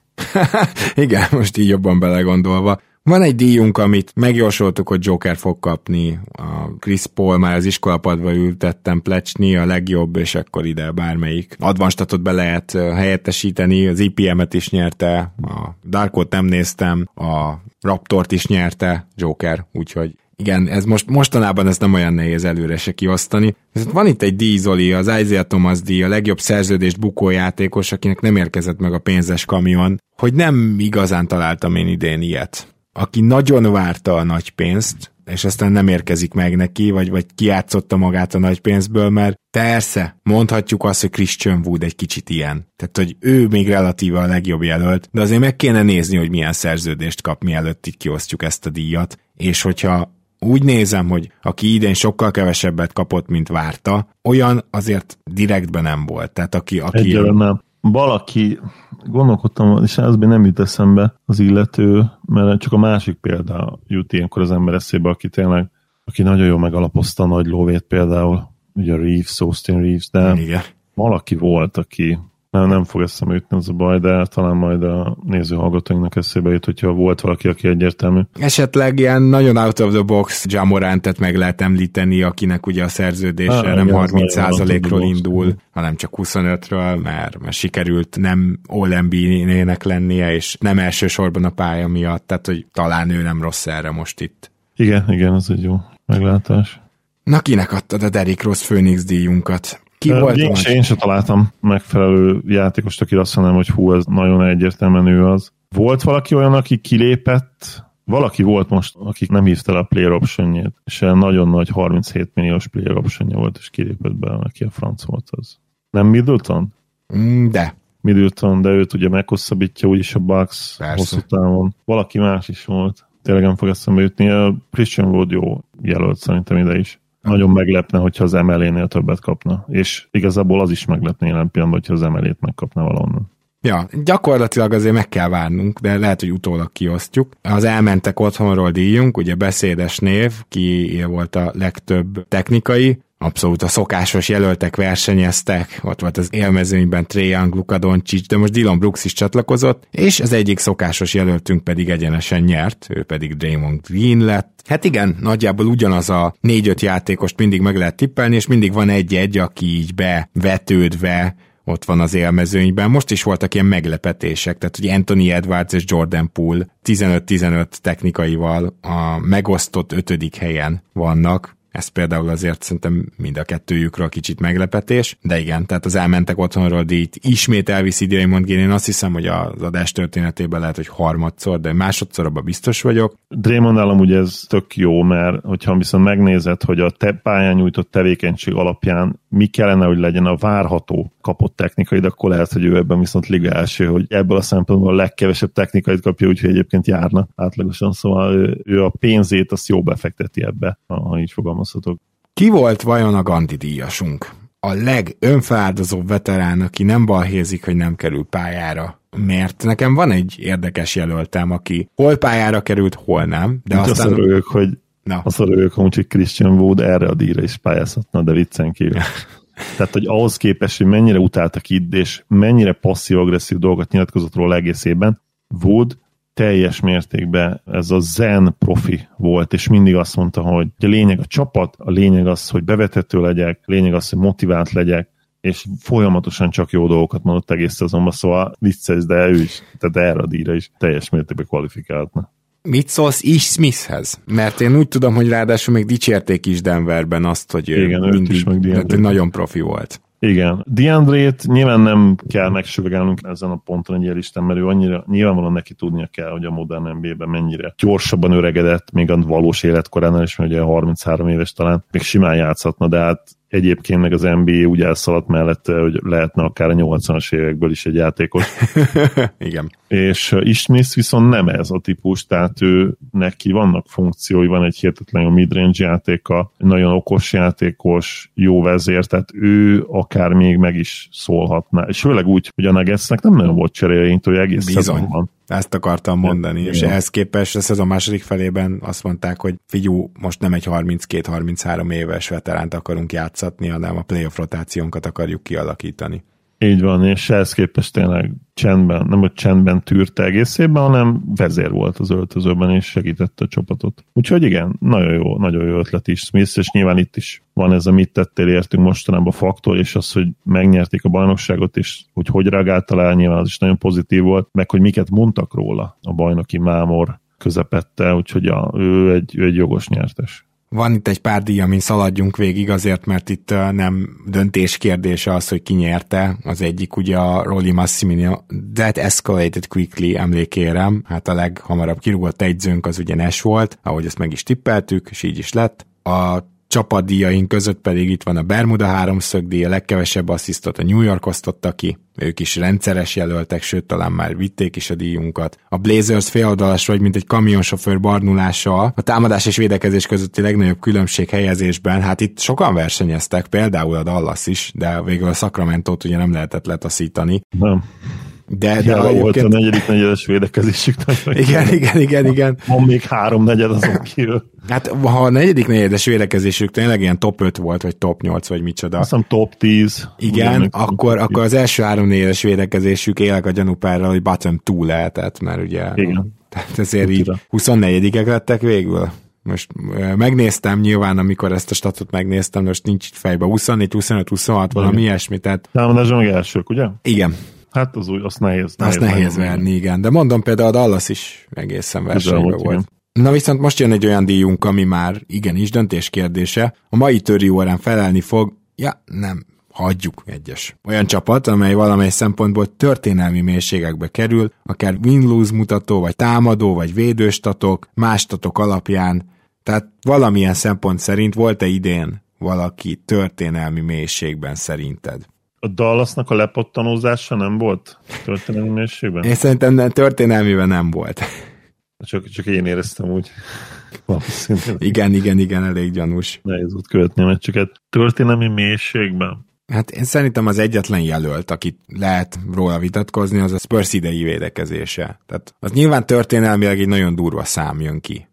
Igen, most így jobban belegondolva. Van egy díjunk, amit megjósoltuk, hogy Joker fog kapni. A Chris Paul már az iskolapadba ültettem plecsni, a legjobb, és akkor ide bármelyik advanstatot be lehet helyettesíteni. Az IPM-et is nyerte, a Darkot nem néztem, a Raptort is nyerte Joker, úgyhogy igen, ez most mostanában ez nem olyan nehéz előre se kiosztani. Van itt egy díj, Zoli, az Isaiah Thomas díj, a legjobb szerződést bukó játékos, akinek nem érkezett meg a pénzes kamion, hogy nem igazán találtam én idén ilyet aki nagyon várta a nagy pénzt, és aztán nem érkezik meg neki, vagy, vagy kiátszotta magát a nagy pénzből, mert persze, mondhatjuk azt, hogy Christian Wood egy kicsit ilyen. Tehát, hogy ő még relatíva a legjobb jelölt, de azért meg kéne nézni, hogy milyen szerződést kap, mielőtt itt kiosztjuk ezt a díjat, és hogyha úgy nézem, hogy aki idén sokkal kevesebbet kapott, mint várta, olyan azért direktben nem volt. Tehát aki... aki Egyelően nem. Valaki, gondolkodtam, és ez nem jut eszembe az illető, mert csak a másik példa jut ilyenkor az ember eszébe, aki tényleg, aki nagyon jól megalapozta a nagy lóvét például, ugye Reeves, Austin Reeves, de Igen. valaki volt, aki nem, nem fog eszembe jutni az a baj, de talán majd a néző hallgatóinknak eszébe jut, hogyha volt valaki, aki egyértelmű. Esetleg ilyen nagyon out of the box Jamorantet meg lehet említeni, akinek ugye a szerződése ah, nem 30%-ról indul, hanem csak 25-ről, mert, mert sikerült nem all nének lennie, és nem elsősorban a pálya miatt, tehát hogy talán ő nem rossz erre most itt. Igen, igen, az egy jó meglátás. Na kinek adtad a Derrick Rose Phoenix díjunkat? Ki volt én, se, én sem találtam megfelelő játékost, aki azt mondom, hogy hú, ez nagyon egyértelműen ő az. Volt valaki olyan, aki kilépett, valaki volt most, akik nem hívta a player option és nagyon nagy 37 milliós player option volt, és kilépett be, neki a franc volt az. Nem Middleton? Mm, de. Middleton, de őt ugye meghosszabbítja úgyis a Bucks Persze. hosszú távon. Valaki más is volt. Tényleg nem fog eszembe jutni. A Christian Wood jó jelölt szerintem ide is nagyon meglepne, hogyha az MLE-nél többet kapna. És igazából az is meglepne jelen pillanatban, hogyha az MLE-t megkapna valahonnan. Ja, gyakorlatilag azért meg kell várnunk, de lehet, hogy utólag kiosztjuk. Az elmentek otthonról díjunk, ugye beszédes név, ki volt a legtöbb technikai, abszolút a szokásos jelöltek versenyeztek, ott volt az élmezőnyben Trae Young, Luka Doncic, de most Dylan Brooks is csatlakozott, és az egyik szokásos jelöltünk pedig egyenesen nyert, ő pedig Draymond Green lett. Hát igen, nagyjából ugyanaz a négy-öt játékost mindig meg lehet tippelni, és mindig van egy-egy, aki így bevetődve ott van az élmezőnyben. Most is voltak ilyen meglepetések, tehát hogy Anthony Edwards és Jordan Poole 15-15 technikaival a megosztott ötödik helyen vannak, ez például azért szerintem mind a kettőjükről kicsit meglepetés, de igen, tehát az elmentek otthonról díjt ismét elviszi Draymond Green, én azt hiszem, hogy az adás történetében lehet, hogy harmadszor, de másodszor abban biztos vagyok. Draymond nálam ugye ez tök jó, mert hogyha viszont megnézed, hogy a te pályán nyújtott tevékenység alapján mi kellene, hogy legyen a várható kapott technikai, de akkor lehet, hogy ő ebben viszont liga első, hogy ebből a szempontból a legkevesebb technikait kapja, úgyhogy egyébként járna átlagosan, szóval ő, ő a pénzét azt jó befekteti ebbe, ha így fogalmazhatok. Ki volt vajon a Gandhi díjasunk? A legönfeláldozóbb veterán, aki nem balhézik, hogy nem kerül pályára. Mert nekem van egy érdekes jelöltem, aki hol pályára került, hol nem. De Úgy aztán... Azt örülök, hogy Na. Azt örülök, hogy Christian Wood erre a díjra is pályázhatna, de viccen kívül. Tehát, hogy ahhoz képest, hogy mennyire utáltak itt, és mennyire passzív-agresszív dolgokat nyilatkozott róla egészében, Wood teljes mértékben ez a zen profi volt, és mindig azt mondta, hogy a lényeg a csapat, a lényeg az, hogy bevethető legyek, a lényeg az, hogy motivált legyek, és folyamatosan csak jó dolgokat mondott egész azonban, szóval vicces, de ő is, tehát erre a díjra is teljes mértékben kvalifikáltna. Mit szólsz is Smithhez? Mert én úgy tudom, hogy ráadásul még dicsérték is Denverben azt, hogy Igen, mindig, is meg nagyon profi volt. Igen. Diandrét nyilván nem kell megsüvegelnünk ezen a ponton egy listán, mert ő annyira nyilvánvalóan neki tudnia kell, hogy a modern NBA-ben mennyire gyorsabban öregedett, még a valós életkoránál is, mert ugye 33 éves talán, még simán játszhatna, de hát egyébként meg az NBA úgy elszaladt mellette, hogy lehetne akár a 80-as évekből is egy játékos. Igen. És uh, Ismith viszont nem ez a típus, tehát ő neki vannak funkciói, van egy hihetetlen midrange játéka, nagyon okos játékos, jó vezér, tehát ő akár még meg is szólhatná. És főleg úgy, hogy a Nuggetsnek nem nagyon volt cseréjeink, hogy egész Bizony. szezonban. Ezt akartam mondani, ja, és ehhez képest a szezon második felében azt mondták, hogy figyú, most nem egy 32-33 éves veteránt akarunk játszatni, hanem a playoff rotációnkat akarjuk kialakítani. Így van, és ehhez képest tényleg csendben, nem hogy csendben tűrte egészében, hanem vezér volt az öltözőben, és segítette a csapatot. Úgyhogy igen, nagyon jó, nagyon jó ötlet is Smith, és nyilván itt is van ez a mit tettél értünk mostanában faktor, és az, hogy megnyerték a bajnokságot, és hogy hogy reagálta el, nyilván az is nagyon pozitív volt, meg hogy miket mondtak róla a bajnoki mámor közepette, úgyhogy a, ő, egy, ő egy jogos nyertes. Van itt egy pár díj, amin szaladjunk végig azért, mert itt nem döntés kérdése az, hogy ki nyerte. Az egyik ugye a Rolly Massimino That Escalated Quickly emlékérem. Hát a leghamarabb kirúgott egyzőnk az ugye Nash volt, ahogy ezt meg is tippeltük, és így is lett. A csapatdíjaink között pedig itt van a Bermuda háromszög díja, legkevesebb asszisztot a New York osztotta ki, ők is rendszeres jelöltek, sőt talán már vitték is a díjunkat. A Blazers féloldalas vagy, mint egy kamionsofőr barnulással, a támadás és védekezés közötti legnagyobb különbség helyezésben, hát itt sokan versenyeztek, például a Dallas is, de végül a sacramento ugye nem lehetett letaszítani. Nem. De, de ja, volt a negyedik negyedes védekezésük. Igen, igen, igen, igen. Van még három negyed azon kívül. Hát ha a negyedik negyedes védekezésük tényleg ilyen top 5 volt, vagy top 8, vagy micsoda. Azt hiszem top 10. Igen, akkor, akkor az első három negyedes védekezésük élek a gyanúpárral, hogy bottom 2 lehetett, mert ugye... Igen. Tehát ezért így 24-ek lettek végül. Most megnéztem nyilván, amikor ezt a statot megnéztem, most nincs itt fejbe 24, 25, 26, valami ilyesmi. Tehát... Támadásban meg elsők, ugye? Igen, Hát az úgy, azt nehéz. nehéz azt nehéz verni, igen. De mondom például a Dallas is egészen versenyben volt. volt. Na viszont most jön egy olyan díjunk, ami már igenis döntés kérdése. A mai töri órán felelni fog, ja nem, hagyjuk egyes. Olyan csapat, amely valamely szempontból történelmi mélységekbe kerül, akár win-lose mutató, vagy támadó, vagy védőstatok, más statok alapján. Tehát valamilyen szempont szerint volt-e idén valaki történelmi mélységben szerinted? A Dallasnak a lepottanózása nem volt történelmi mélységben? Én szerintem nem, történelmiben nem volt. Csak, csak én éreztem úgy. igen, igen, igen, elég gyanús. Nehéz volt követni a meccseket. Történelmi mélységben? Hát én szerintem az egyetlen jelölt, akit lehet róla vitatkozni, az a Spurs idei védekezése. Tehát az nyilván történelmileg egy nagyon durva szám jön ki.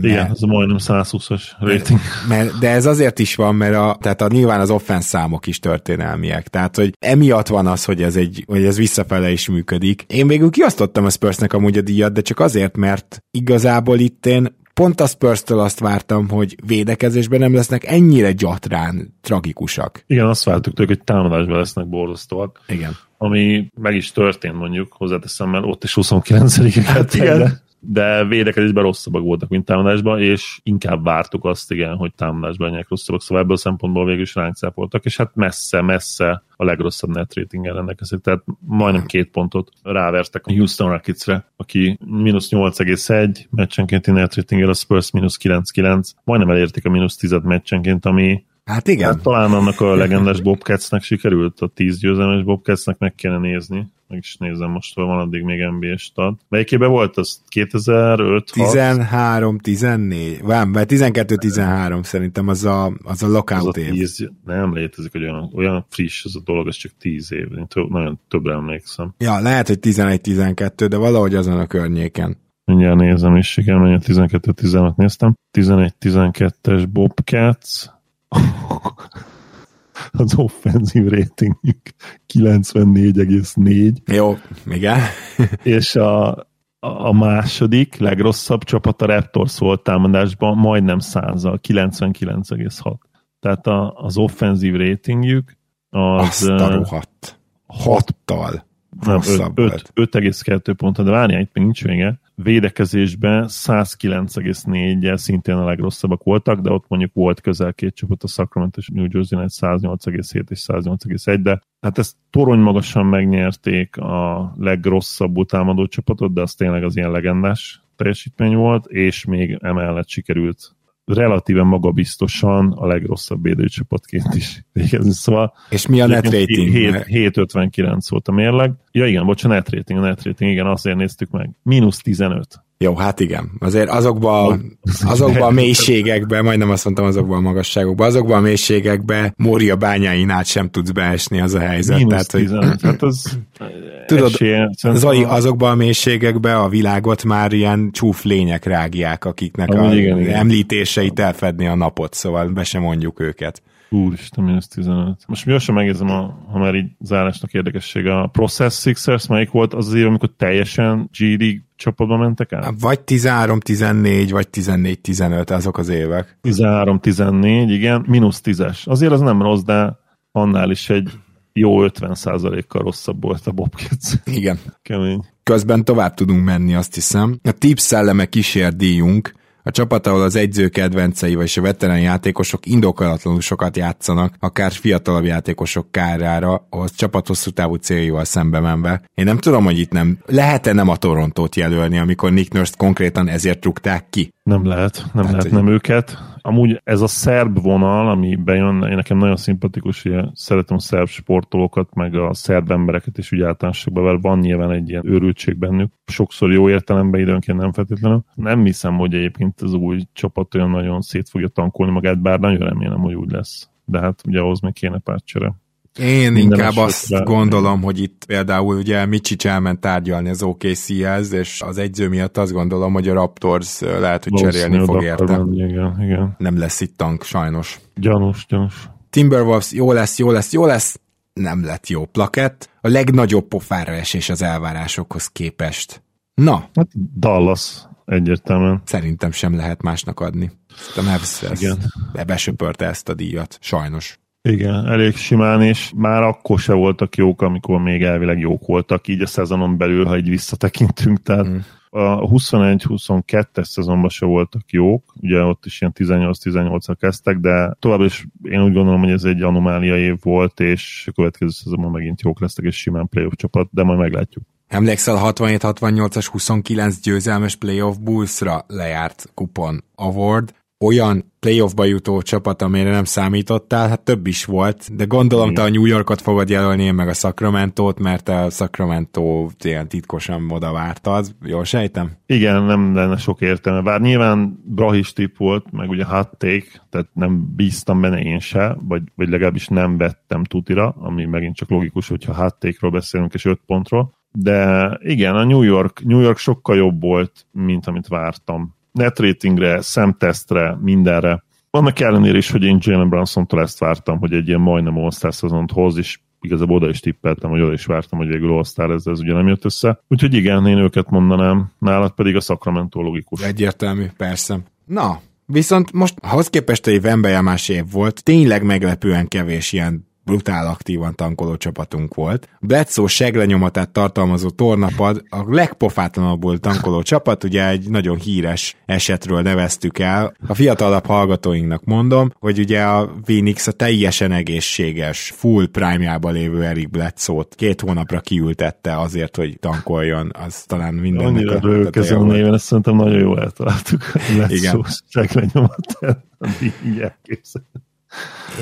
Igen, ez a majdnem 120-as rating. Mert, de ez azért is van, mert a, tehát a, nyilván az offense számok is történelmiek. Tehát, hogy emiatt van az, hogy ez, egy, hogy ez visszafele is működik. Én végül kiosztottam a Spursnek amúgy a díjat, de csak azért, mert igazából itt én pont a spurs azt vártam, hogy védekezésben nem lesznek ennyire gyatrán tragikusak. Igen, azt vártuk tőlük, hogy támadásban lesznek borzasztóak. Igen. Ami meg is történt mondjuk, hozzáteszem, mert ott is 29 hát igen. De de védekezésben rosszabbak voltak, mint támadásban, és inkább vártuk azt, igen, hogy támadásban legyenek rosszabbak, szóval ebből a szempontból végül is ránk voltak, és hát messze, messze a legrosszabb net rating rendelkezik, tehát majdnem két pontot rávertek a Houston Rockets-re, aki mínusz 8,1 meccsenkénti net rating a Spurs mínusz 9,9, majdnem elérték a mínusz 10 meccsenként, ami Hát igen. Hát talán annak a legendás Bobcatsnek sikerült, a 10 győzelmes Bobcatsnek meg kéne nézni. Meg is nézem most, van addig még NBA stat. Melyikében volt az? 2005 13, 14. Vám, mert 12, 13 szerintem az a, az a lockout az a év. 10, nem létezik, hogy olyan, olyan friss ez a dolog, ez csak 10 év. Én több, nagyon többre emlékszem. Ja, lehet, hogy 11-12, de valahogy azon a környéken. Mindjárt nézem is, igen, mert 12-16 néztem. 11-12-es Bobcats, az offenzív ratingük 94,4. Jó, igen. és a, a második legrosszabb csapat a Raptors volt támadásban, majdnem százal, 99,6. Tehát a, az offenzív ratingjük az... Azt a rohadt. Hattal. 5,2 pont, de várjál, itt még nincs vége. Védekezésben 109,4-jel szintén a legrosszabbak voltak, de ott mondjuk volt közel két csapat a Sacramento és New Jersey 108,7 és 108,1, de hát ezt torony magasan megnyerték a legrosszabb támadó csapatot, de az tényleg az ilyen legendás teljesítmény volt, és még emellett sikerült relatíven magabiztosan a legrosszabb védőcsapatként is végezni. Szóval és mi a net rating? 7,59 volt a mérleg. Ja igen, bocsánat, net rating, a net rating, igen, azért néztük meg. Mínusz 15. Jó, hát igen. Azért azokba, azokba a mélységekbe, majdnem azt mondtam azokba a magasságokba, azokba a mélységekbe Mória bányáin át sem tudsz beesni az a helyzet. Mínusz tehát, 15, hogy, hát az Tudod, esélye, Zoli, azokba a mélységekbe a világot már ilyen csúf lények rágják, akiknek a, a igen, igen. említéseit elfedni a napot, szóval be sem mondjuk őket. Úristen, mínusz 15. Most mi sem megérzem, a, ha már így zárásnak érdekessége, a Process Sixers melyik volt az az év, amikor teljesen G csapatba mentek el? Vagy 13-14, vagy 14-15, azok az évek. 13-14, igen, mínusz 10-es. Azért az nem rossz, de annál is egy jó 50%-kal rosszabb volt a Bobcats. Igen. Kemény. Közben tovább tudunk menni, azt hiszem. A Tips szelleme kísérdíjunk a csapat, ahol az egyző kedvencei vagy a veterán játékosok indokolatlanul sokat játszanak, akár fiatalabb játékosok kárára, ahhoz csapat hosszú távú céljával szembe menve. Én nem tudom, hogy itt nem lehet-e nem a Torontót jelölni, amikor Nick Nurse konkrétan ezért rúgták ki. Nem lehet, nem hát, lehet nem őket. Amúgy ez a szerb vonal, ami bejön, én nekem nagyon szimpatikus, hogy szeretem a szerb sportolókat, meg a szerb embereket is úgy általánosságban, mert van nyilván egy ilyen őrültség bennük. Sokszor jó értelemben időnként nem feltétlenül. Nem hiszem, hogy egyébként az új csapat olyan nagyon szét fogja tankolni magát, bár nagyon remélem, hogy úgy lesz. De hát ugye ahhoz még kéne pár csere. Én inkább azt rá... gondolom, hogy itt például ugye Micsics elment tárgyalni az OKC-hez, és az egyző miatt azt gondolom, hogy a Raptors lehet, hogy cserélni fog érte. Igen, igen. Nem lesz itt tank, sajnos. Gyanús, gyanús. Timberwolves jó lesz, jó lesz, jó lesz, nem lett jó plakett. A legnagyobb pofára esés az elvárásokhoz képest. Na. Hát Dallas egyértelműen. Szerintem sem lehet másnak adni. A Mavs besöpörte ezt a díjat, sajnos. Igen, elég simán, és már akkor se voltak jók, amikor még elvileg jók voltak, így a szezonon belül, ha így visszatekintünk, tehát mm. a 21-22-es szezonban se voltak jók, ugye ott is ilyen 18-18-ra kezdtek, de tovább is én úgy gondolom, hogy ez egy anomália év volt, és a következő szezonban megint jók lesznek, és simán playoff csapat, de majd meglátjuk. Emlékszel a 67-68-as 29 győzelmes playoff Bullsra lejárt kupon award, olyan playoffba jutó csapat, amire nem számítottál, hát több is volt, de gondolom mm. te a New Yorkot fogod jelölni, meg a Sacramento-t, mert a Sacramento ilyen titkosan oda vártad, jól sejtem? Igen, nem lenne sok értelme, bár nyilván brahis tip volt, meg ugye hot take, tehát nem bíztam benne én se, vagy, vagy legalábbis nem vettem tutira, ami megint csak logikus, hogyha hot take-ról beszélünk és 5 pontról, de igen, a New York, New York sokkal jobb volt, mint amit vártam netratingre, szemtesztre, mindenre. Annak ellenére is, hogy én Jalen Brunson-tól ezt vártam, hogy egy ilyen majdnem All-Star szezont hoz, és igazából oda is tippeltem, hogy oda is vártam, hogy végül All-Star ez, ez ugye nem jött össze. Úgyhogy igen, én őket mondanám, nálad pedig a Sacramento logikus. Egyértelmű, persze. Na, Viszont most ahhoz képest egy Vembejamás év volt, tényleg meglepően kevés ilyen brutál aktívan tankoló csapatunk volt. Bledsoe seglenyomatát tartalmazó tornapad a legpofátlanabbul tankoló csapat, ugye egy nagyon híres esetről neveztük el. A fiatalabb hallgatóinknak mondom, hogy ugye a Phoenix a teljesen egészséges, full prime-jába lévő Eric Bledsoe-t két hónapra kiültette azért, hogy tankoljon, az talán minden. Annyira rövök ezen a néven, ezt szerintem nagyon jól eltaláltuk. Igen. Seglenyomatát. Elképzelhető.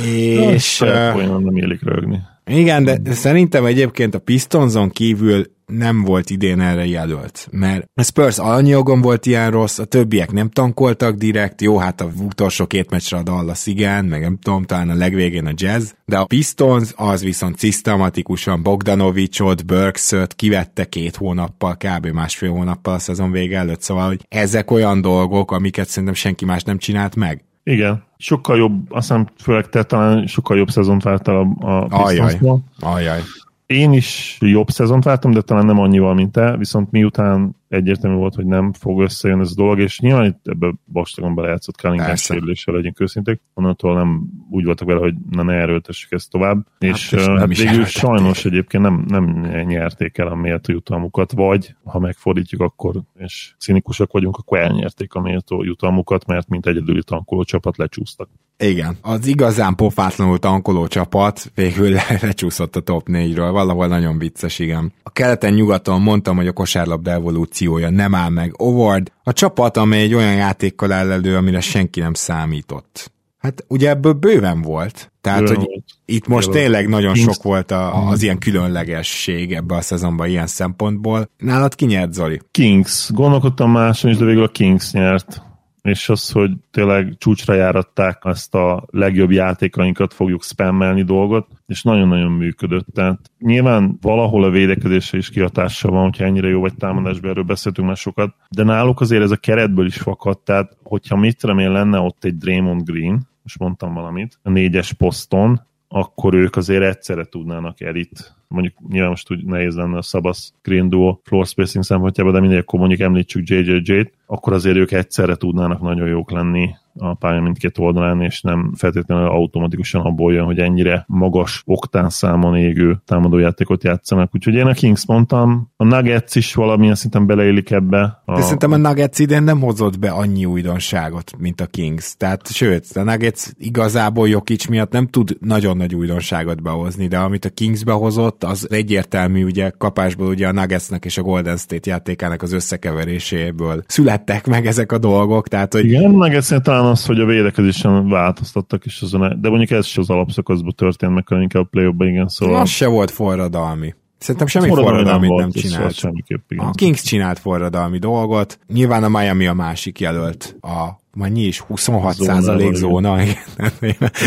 És... Uh, nem élik rögni. Igen, de szerintem egyébként a Pistonzon kívül nem volt idén erre jelölt, mert a Spurs alanyogon volt ilyen rossz, a többiek nem tankoltak direkt, jó, hát a utolsó két meccsre a Dallas igen, meg nem tudom, talán a legvégén a Jazz, de a Pistons az viszont szisztematikusan Bogdanovicsot, Burksöt kivette két hónappal, kb. másfél hónappal a szezon vége előtt, szóval hogy ezek olyan dolgok, amiket szerintem senki más nem csinált meg. Igen, sokkal jobb, azt hiszem főleg te talán sokkal jobb szezont vártál a, a Ajaj, ajaj. Én is jobb szezont vártam, de talán nem annyival, mint te, viszont miután egyértelmű volt, hogy nem fog összejönni ez a dolog, és nyilván itt ebbe vastagon belejátszott Cunningham sérüléssel, legyünk őszinték, onnantól nem úgy voltak vele, hogy na ne erőltessük ezt tovább, hát és hát, hát végül sajnos egyébként nem, nem nyerték el a méltó jutalmukat, vagy ha megfordítjuk, akkor, és cinikusak vagyunk, akkor elnyerték a méltó jutalmukat, mert mint egyedüli tankoló csapat lecsúsztak. Igen, az igazán pofátlanul tankoló csapat végül lecsúszott a top 4-ről, valahol nagyon vicces, igen. A keleten-nyugaton mondtam, hogy a kosárlabda evolúciója nem áll meg. Ovard, a csapat, amely egy olyan játékkal áll elő, amire senki nem számított. Hát ugye ebből bőven volt. Tehát, bőven hogy volt. itt most Jól. tényleg nagyon Kings. sok volt a, az ilyen különlegesség ebbe a szezonban ilyen szempontból. Nálad ki nyert, Zoli? Kings. Gondolkodtam máson is, de végül a Kings nyert és az, hogy tényleg csúcsra járatták ezt a legjobb játékainkat fogjuk spammelni dolgot, és nagyon-nagyon működött. Tehát nyilván valahol a védekezésre is kihatása van, hogyha ennyire jó vagy támadásban, erről beszéltünk már sokat, de náluk azért ez a keretből is fakadt, tehát hogyha mit remél lenne ott egy Draymond Green, most mondtam valamit, a négyes poszton, akkor ők azért egyszerre tudnának elit mondjuk nyilván most úgy nehéz lenne a Szabasz Green Duo floor spacing szempontjából, de mindegy, akkor mondjuk említsük JJJ-t, akkor azért ők egyszerre tudnának nagyon jók lenni a pálya mindkét oldalán, és nem feltétlenül automatikusan abból jön, hogy ennyire magas oktán számon égő támadójátékot játszanak. Úgyhogy én a Kings mondtam, a Nuggets is valamilyen szinten beleélik ebbe. A... De szerintem a Nuggets idén nem hozott be annyi újdonságot, mint a Kings. Tehát sőt, a Nuggets igazából Jokic miatt nem tud nagyon nagy újdonságot behozni, de amit a Kings behozott, az egyértelmű, ugye kapásból ugye a Nuggetsnek és a Golden State játékának az összekeveréséből születtek meg ezek a dolgok. Tehát, hogy... Igen, Nuggetsnél talán az, hogy a védekezésen változtattak, és azon, de mondjuk ez is az alapszakaszban történt meg, hanem inkább a play igen, szóval... Az se volt forradalmi. Szerintem semmi forradalmi nem, nem csinált. Semmiképp, igen. A Kings csinált forradalmi dolgot. Nyilván a Miami a másik jelölt a Mennyi is? 26 százalék zóna.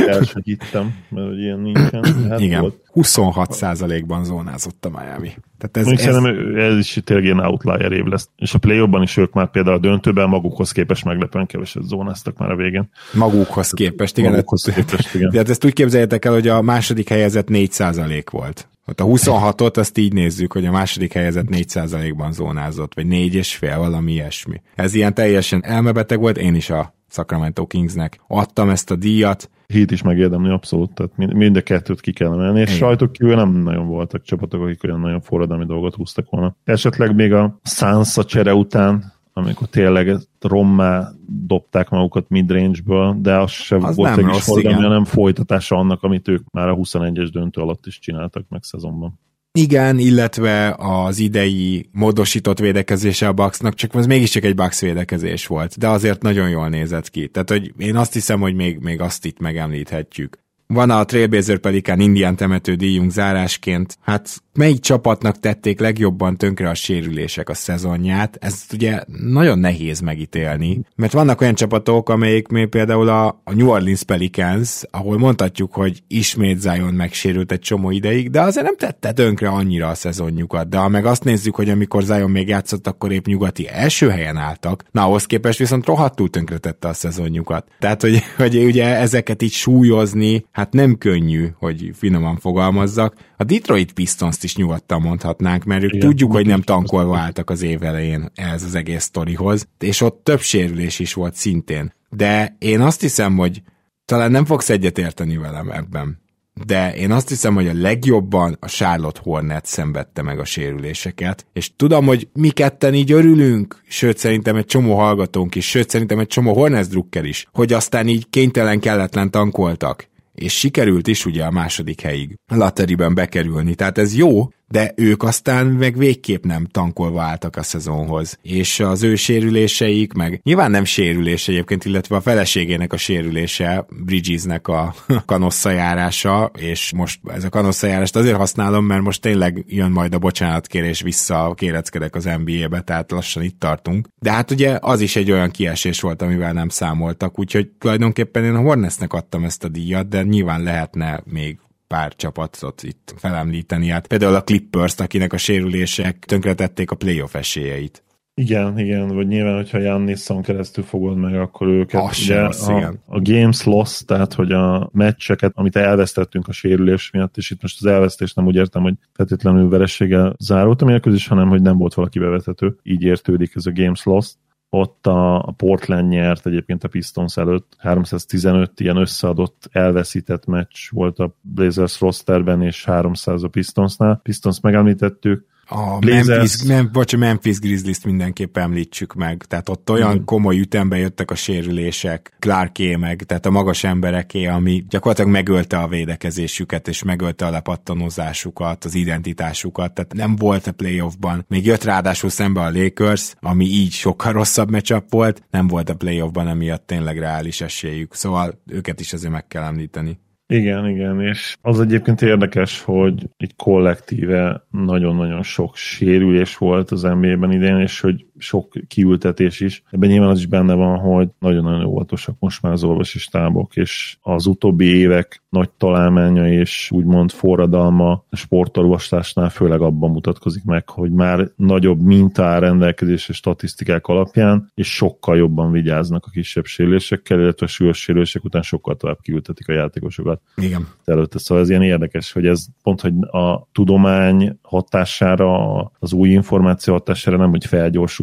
Elsegítem, mert hogy ilyen nincsen. Hát Igen, volt. 26 százalékban zónázott a Miami. Tehát ez, ez... Szerintem ez is tényleg ilyen outlier év lesz. És a play is ők már például a döntőben magukhoz képest meglepően keveset zónáztak már a végén. Magukhoz képest, igen. Magukhoz képest, igen. Tehát ezt úgy képzeljétek el, hogy a második helyezett 4 százalék volt. Ott a 26-ot azt így nézzük, hogy a második helyezett 4%-ban zónázott, vagy 4,5, valami ilyesmi. Ez ilyen teljesen elmebeteg volt, én is a Sacramento Kingsnek adtam ezt a díjat. Hit is megérdemli abszolút, tehát mind a kettőt ki kell emelni, és sajtok kívül nem nagyon voltak csapatok, akik olyan nagyon forradalmi dolgot húztak volna. Esetleg még a Sansa csere után amikor tényleg rommá dobták magukat midrange-ből, de az sem az volt egy is forgalmi, hanem folytatása annak, amit ők már a 21-es döntő alatt is csináltak meg szezonban. Igen, illetve az idei módosított védekezése a Bucksnak, csak ez mégiscsak egy Bucks védekezés volt, de azért nagyon jól nézett ki. Tehát, hogy én azt hiszem, hogy még, még azt itt megemlíthetjük. Van a Trailblazer Pelikán Indián temető díjunk zárásként. Hát melyik csapatnak tették legjobban tönkre a sérülések a szezonját? Ez ugye nagyon nehéz megítélni, mert vannak olyan csapatok, amelyik még például a, New Orleans Pelicans, ahol mondhatjuk, hogy ismét Zion megsérült egy csomó ideig, de azért nem tette tönkre annyira a szezonjukat. De ha meg azt nézzük, hogy amikor Zion még játszott, akkor épp nyugati első helyen álltak, na ahhoz képest viszont rohadtul tönkretette a szezonjukat. Tehát, hogy, hogy ugye ezeket így súlyozni, hát nem könnyű, hogy finoman fogalmazzak. A Detroit Pistons is nyugodtan mondhatnánk, mert ők Igen, tudjuk, hogy nem tankolva álltak az év elején ez az egész sztorihoz, és ott több sérülés is volt szintén. De én azt hiszem, hogy talán nem fogsz egyetérteni velem ebben. De én azt hiszem, hogy a legjobban a Charlotte Hornet szenvedte meg a sérüléseket, és tudom, hogy mi ketten így örülünk, sőt szerintem egy csomó hallgatónk is, sőt szerintem egy csomó Hornets drukker is, hogy aztán így kénytelen kelletlen tankoltak és sikerült is ugye a második helyig Latteriben bekerülni. Tehát ez jó, de ők aztán meg végképp nem tankolva álltak a szezonhoz. És az ő sérüléseik, meg nyilván nem sérülés egyébként, illetve a feleségének a sérülése, Bridgesnek a kanosszajárása, és most ez a kanosszajárást azért használom, mert most tényleg jön majd a bocsánatkérés vissza, kéreckedek az NBA-be, tehát lassan itt tartunk. De hát ugye az is egy olyan kiesés volt, amivel nem számoltak, úgyhogy tulajdonképpen én a Hornetsnek adtam ezt a díjat, de nyilván lehetne még pár csapatot itt felemlíteni. Hát például a Clippers, akinek a sérülések tönkretették a playoff esélyeit. Igen, igen, vagy nyilván, hogyha Jannisson keresztül fogod meg, akkor őket. Az ugye, az, a, igen. a games loss, tehát hogy a meccseket, amit elvesztettünk a sérülés miatt, és itt most az elvesztés nem úgy értem, hogy feltétlenül verességgel zárult a mérkőzés, hanem hogy nem volt valaki bevetető. Így értődik ez a games loss ott a Portland nyert egyébként a Pistons előtt, 315 ilyen összeadott elveszített meccs volt a Blazers rosterben, és 300 a Pistonsnál. Pistons megemlítettük, a Memphis, Mem, bocs, a Memphis Grizzlies-t mindenképp említsük meg. Tehát ott olyan mm. komoly ütembe jöttek a sérülések, Clarké meg, tehát a magas embereké, ami gyakorlatilag megölte a védekezésüket, és megölte a lepattanózásukat, az identitásukat, tehát nem volt a playoffban. Még jött ráadásul szembe a Lakers, ami így sokkal rosszabb meccsap volt, nem volt a playoffban, emiatt tényleg reális esélyük. Szóval őket is azért meg kell említeni. Igen, igen, és az egyébként érdekes, hogy egy kollektíve nagyon-nagyon sok sérülés volt az NBA-ben idén, és hogy sok kiültetés is. Ebben nyilván az is benne van, hogy nagyon-nagyon óvatosak most már az orvosi stábok, és az utóbbi évek nagy találmánya és úgymond forradalma a sportorvoslásnál főleg abban mutatkozik meg, hogy már nagyobb minta áll rendelkezésre statisztikák alapján, és sokkal jobban vigyáznak a kisebb sérülésekkel, illetve a súlyos sérülések után sokkal tovább kiültetik a játékosokat. Igen. Előtte. Szóval ez ilyen érdekes, hogy ez pont, hogy a tudomány hatására, az új információ hatására nem, hogy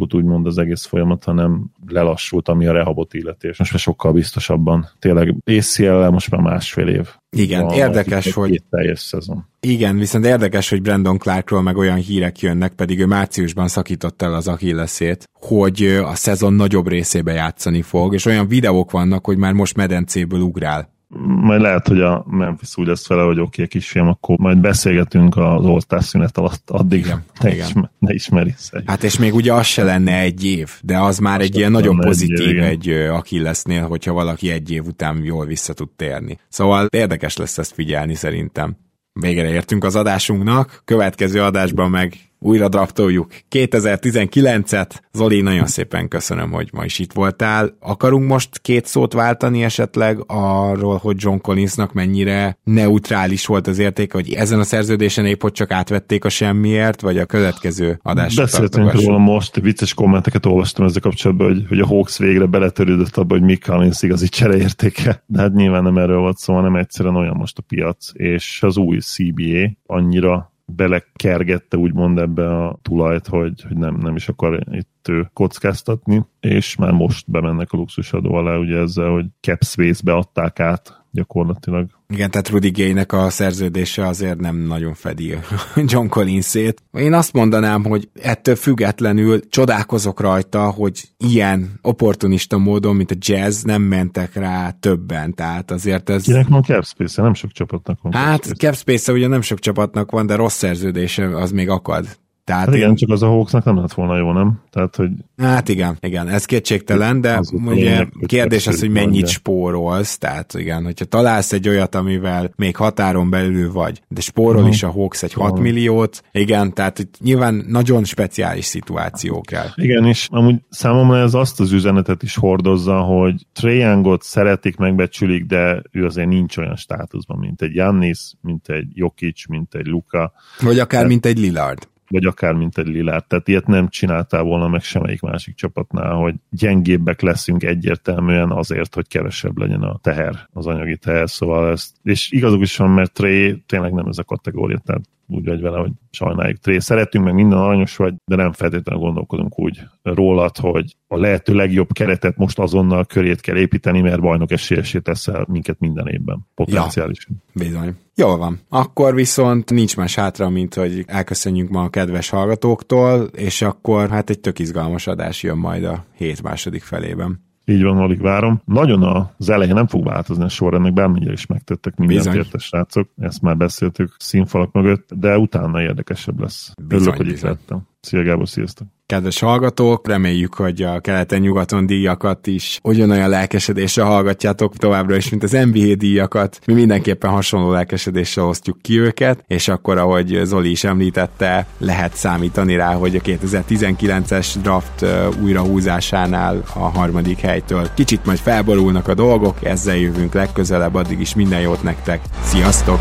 felgyorsult úgymond az egész folyamat, hanem lelassult, ami a rehabot illeti, és most már sokkal biztosabban. Tényleg ACL most már másfél év. Igen, van, érdekes, hogy... Két teljes szezon. Igen, viszont érdekes, hogy Brandon Clarkról meg olyan hírek jönnek, pedig ő márciusban szakított el az Achilleszét, hogy a szezon nagyobb részébe játszani fog, és olyan videók vannak, hogy már most medencéből ugrál majd lehet, hogy a Memphis úgy lesz vele, hogy oké, okay, kisfiam, akkor majd beszélgetünk az oltás szünet alatt, addig igen, ne, igen. Ismer, ne ismeri Hát és még ugye az se lenne egy év, de az már Most egy ilyen nagyon pozitív egy, év, egy Achillesnél, hogyha valaki egy év után jól vissza tud térni. Szóval érdekes lesz ezt figyelni szerintem. Végre értünk az adásunknak, következő adásban meg újra draftoljuk 2019-et. Zoli, nagyon szépen köszönöm, hogy ma is itt voltál. Akarunk most két szót váltani esetleg arról, hogy John Collinsnak mennyire neutrális volt az értéke, hogy ezen a szerződésen épp hogy csak átvették a semmiért, vagy a következő adásra Beszéltünk róla most, vicces kommenteket olvastam ezzel kapcsolatban, hogy, hogy a Hawks végre beletörődött abba, hogy Mick Collins igazi csereértéke. De hát nyilván nem erről volt szó, hanem egyszerűen olyan most a piac, és az új CBA annyira belekergette úgymond ebbe a tulajt, hogy, hogy nem, nem is akar itt ő kockáztatni, és már most bemennek a luxusadó alá, ugye ezzel, hogy cap space-be adták át gyakorlatilag. Igen, tehát Rudy Gay-nek a szerződése azért nem nagyon fedi John Collins-ét. Én azt mondanám, hogy ettől függetlenül csodálkozok rajta, hogy ilyen opportunista módon, mint a jazz, nem mentek rá többen, tehát azért ez... Kinek van capspace Nem sok csapatnak van. Hát capspace ugye nem sok csapatnak van, de rossz szerződése az még akad. Tehát hát igen, én... csak az a Hawksnak nem lett volna jó, nem? Tehát, hogy... Hát igen, igen, ez kétségtelen, de az ugye lényeg, kérdés az, hogy mennyit de... spórolsz, tehát igen, hogyha találsz egy olyat, amivel még határon belül vagy, de spórol uh-huh. is a Hawks egy 6 milliót, igen, tehát itt nyilván nagyon speciális szituáció kell. Igen, és amúgy számomra ez azt az üzenetet is hordozza, hogy Trae Youngot szeretik, megbecsülik, de ő azért nincs olyan státuszban, mint egy Jannis, mint egy Jokic, mint egy Luka. Vagy akár, de... mint egy Lillard vagy akár mint egy Lilárd. Tehát ilyet nem csináltál volna meg semmelyik másik csapatnál, hogy gyengébbek leszünk egyértelműen azért, hogy kevesebb legyen a teher, az anyagi teher. Szóval ezt, és igazuk is van, mert Tré tényleg nem ez a kategória, tehát úgy vagy vele, hogy sajnáljuk. Tré, szeretünk, meg minden aranyos vagy, de nem feltétlenül gondolkodunk úgy rólad, hogy a lehető legjobb keretet most azonnal körét kell építeni, mert bajnok esélyesé teszel minket minden évben, potenciálisan. Ja, bizony. Jól van. Akkor viszont nincs más hátra, mint hogy elköszönjünk ma a kedves hallgatóktól, és akkor hát egy tök izgalmas adás jön majd a hét második felében. Így van, alig várom. Nagyon az elején nem fog változni a sor, ennek bármennyire is megtettek mindent Bizony. értes srácok, ezt már beszéltük színfalak mögött, de utána érdekesebb lesz. Bizony, Örülök, hogy itt lettem. Szia Gábor, sziasztok! Kedves hallgatók, reméljük, hogy a keleten-nyugaton díjakat is ugyanolyan lelkesedéssel hallgatjátok továbbra is, mint az NBA díjakat. Mi mindenképpen hasonló lelkesedéssel osztjuk ki őket, és akkor, ahogy Zoli is említette, lehet számítani rá, hogy a 2019-es draft újrahúzásánál a harmadik helytől kicsit majd felborulnak a dolgok, ezzel jövünk legközelebb, addig is minden jót nektek. Sziasztok!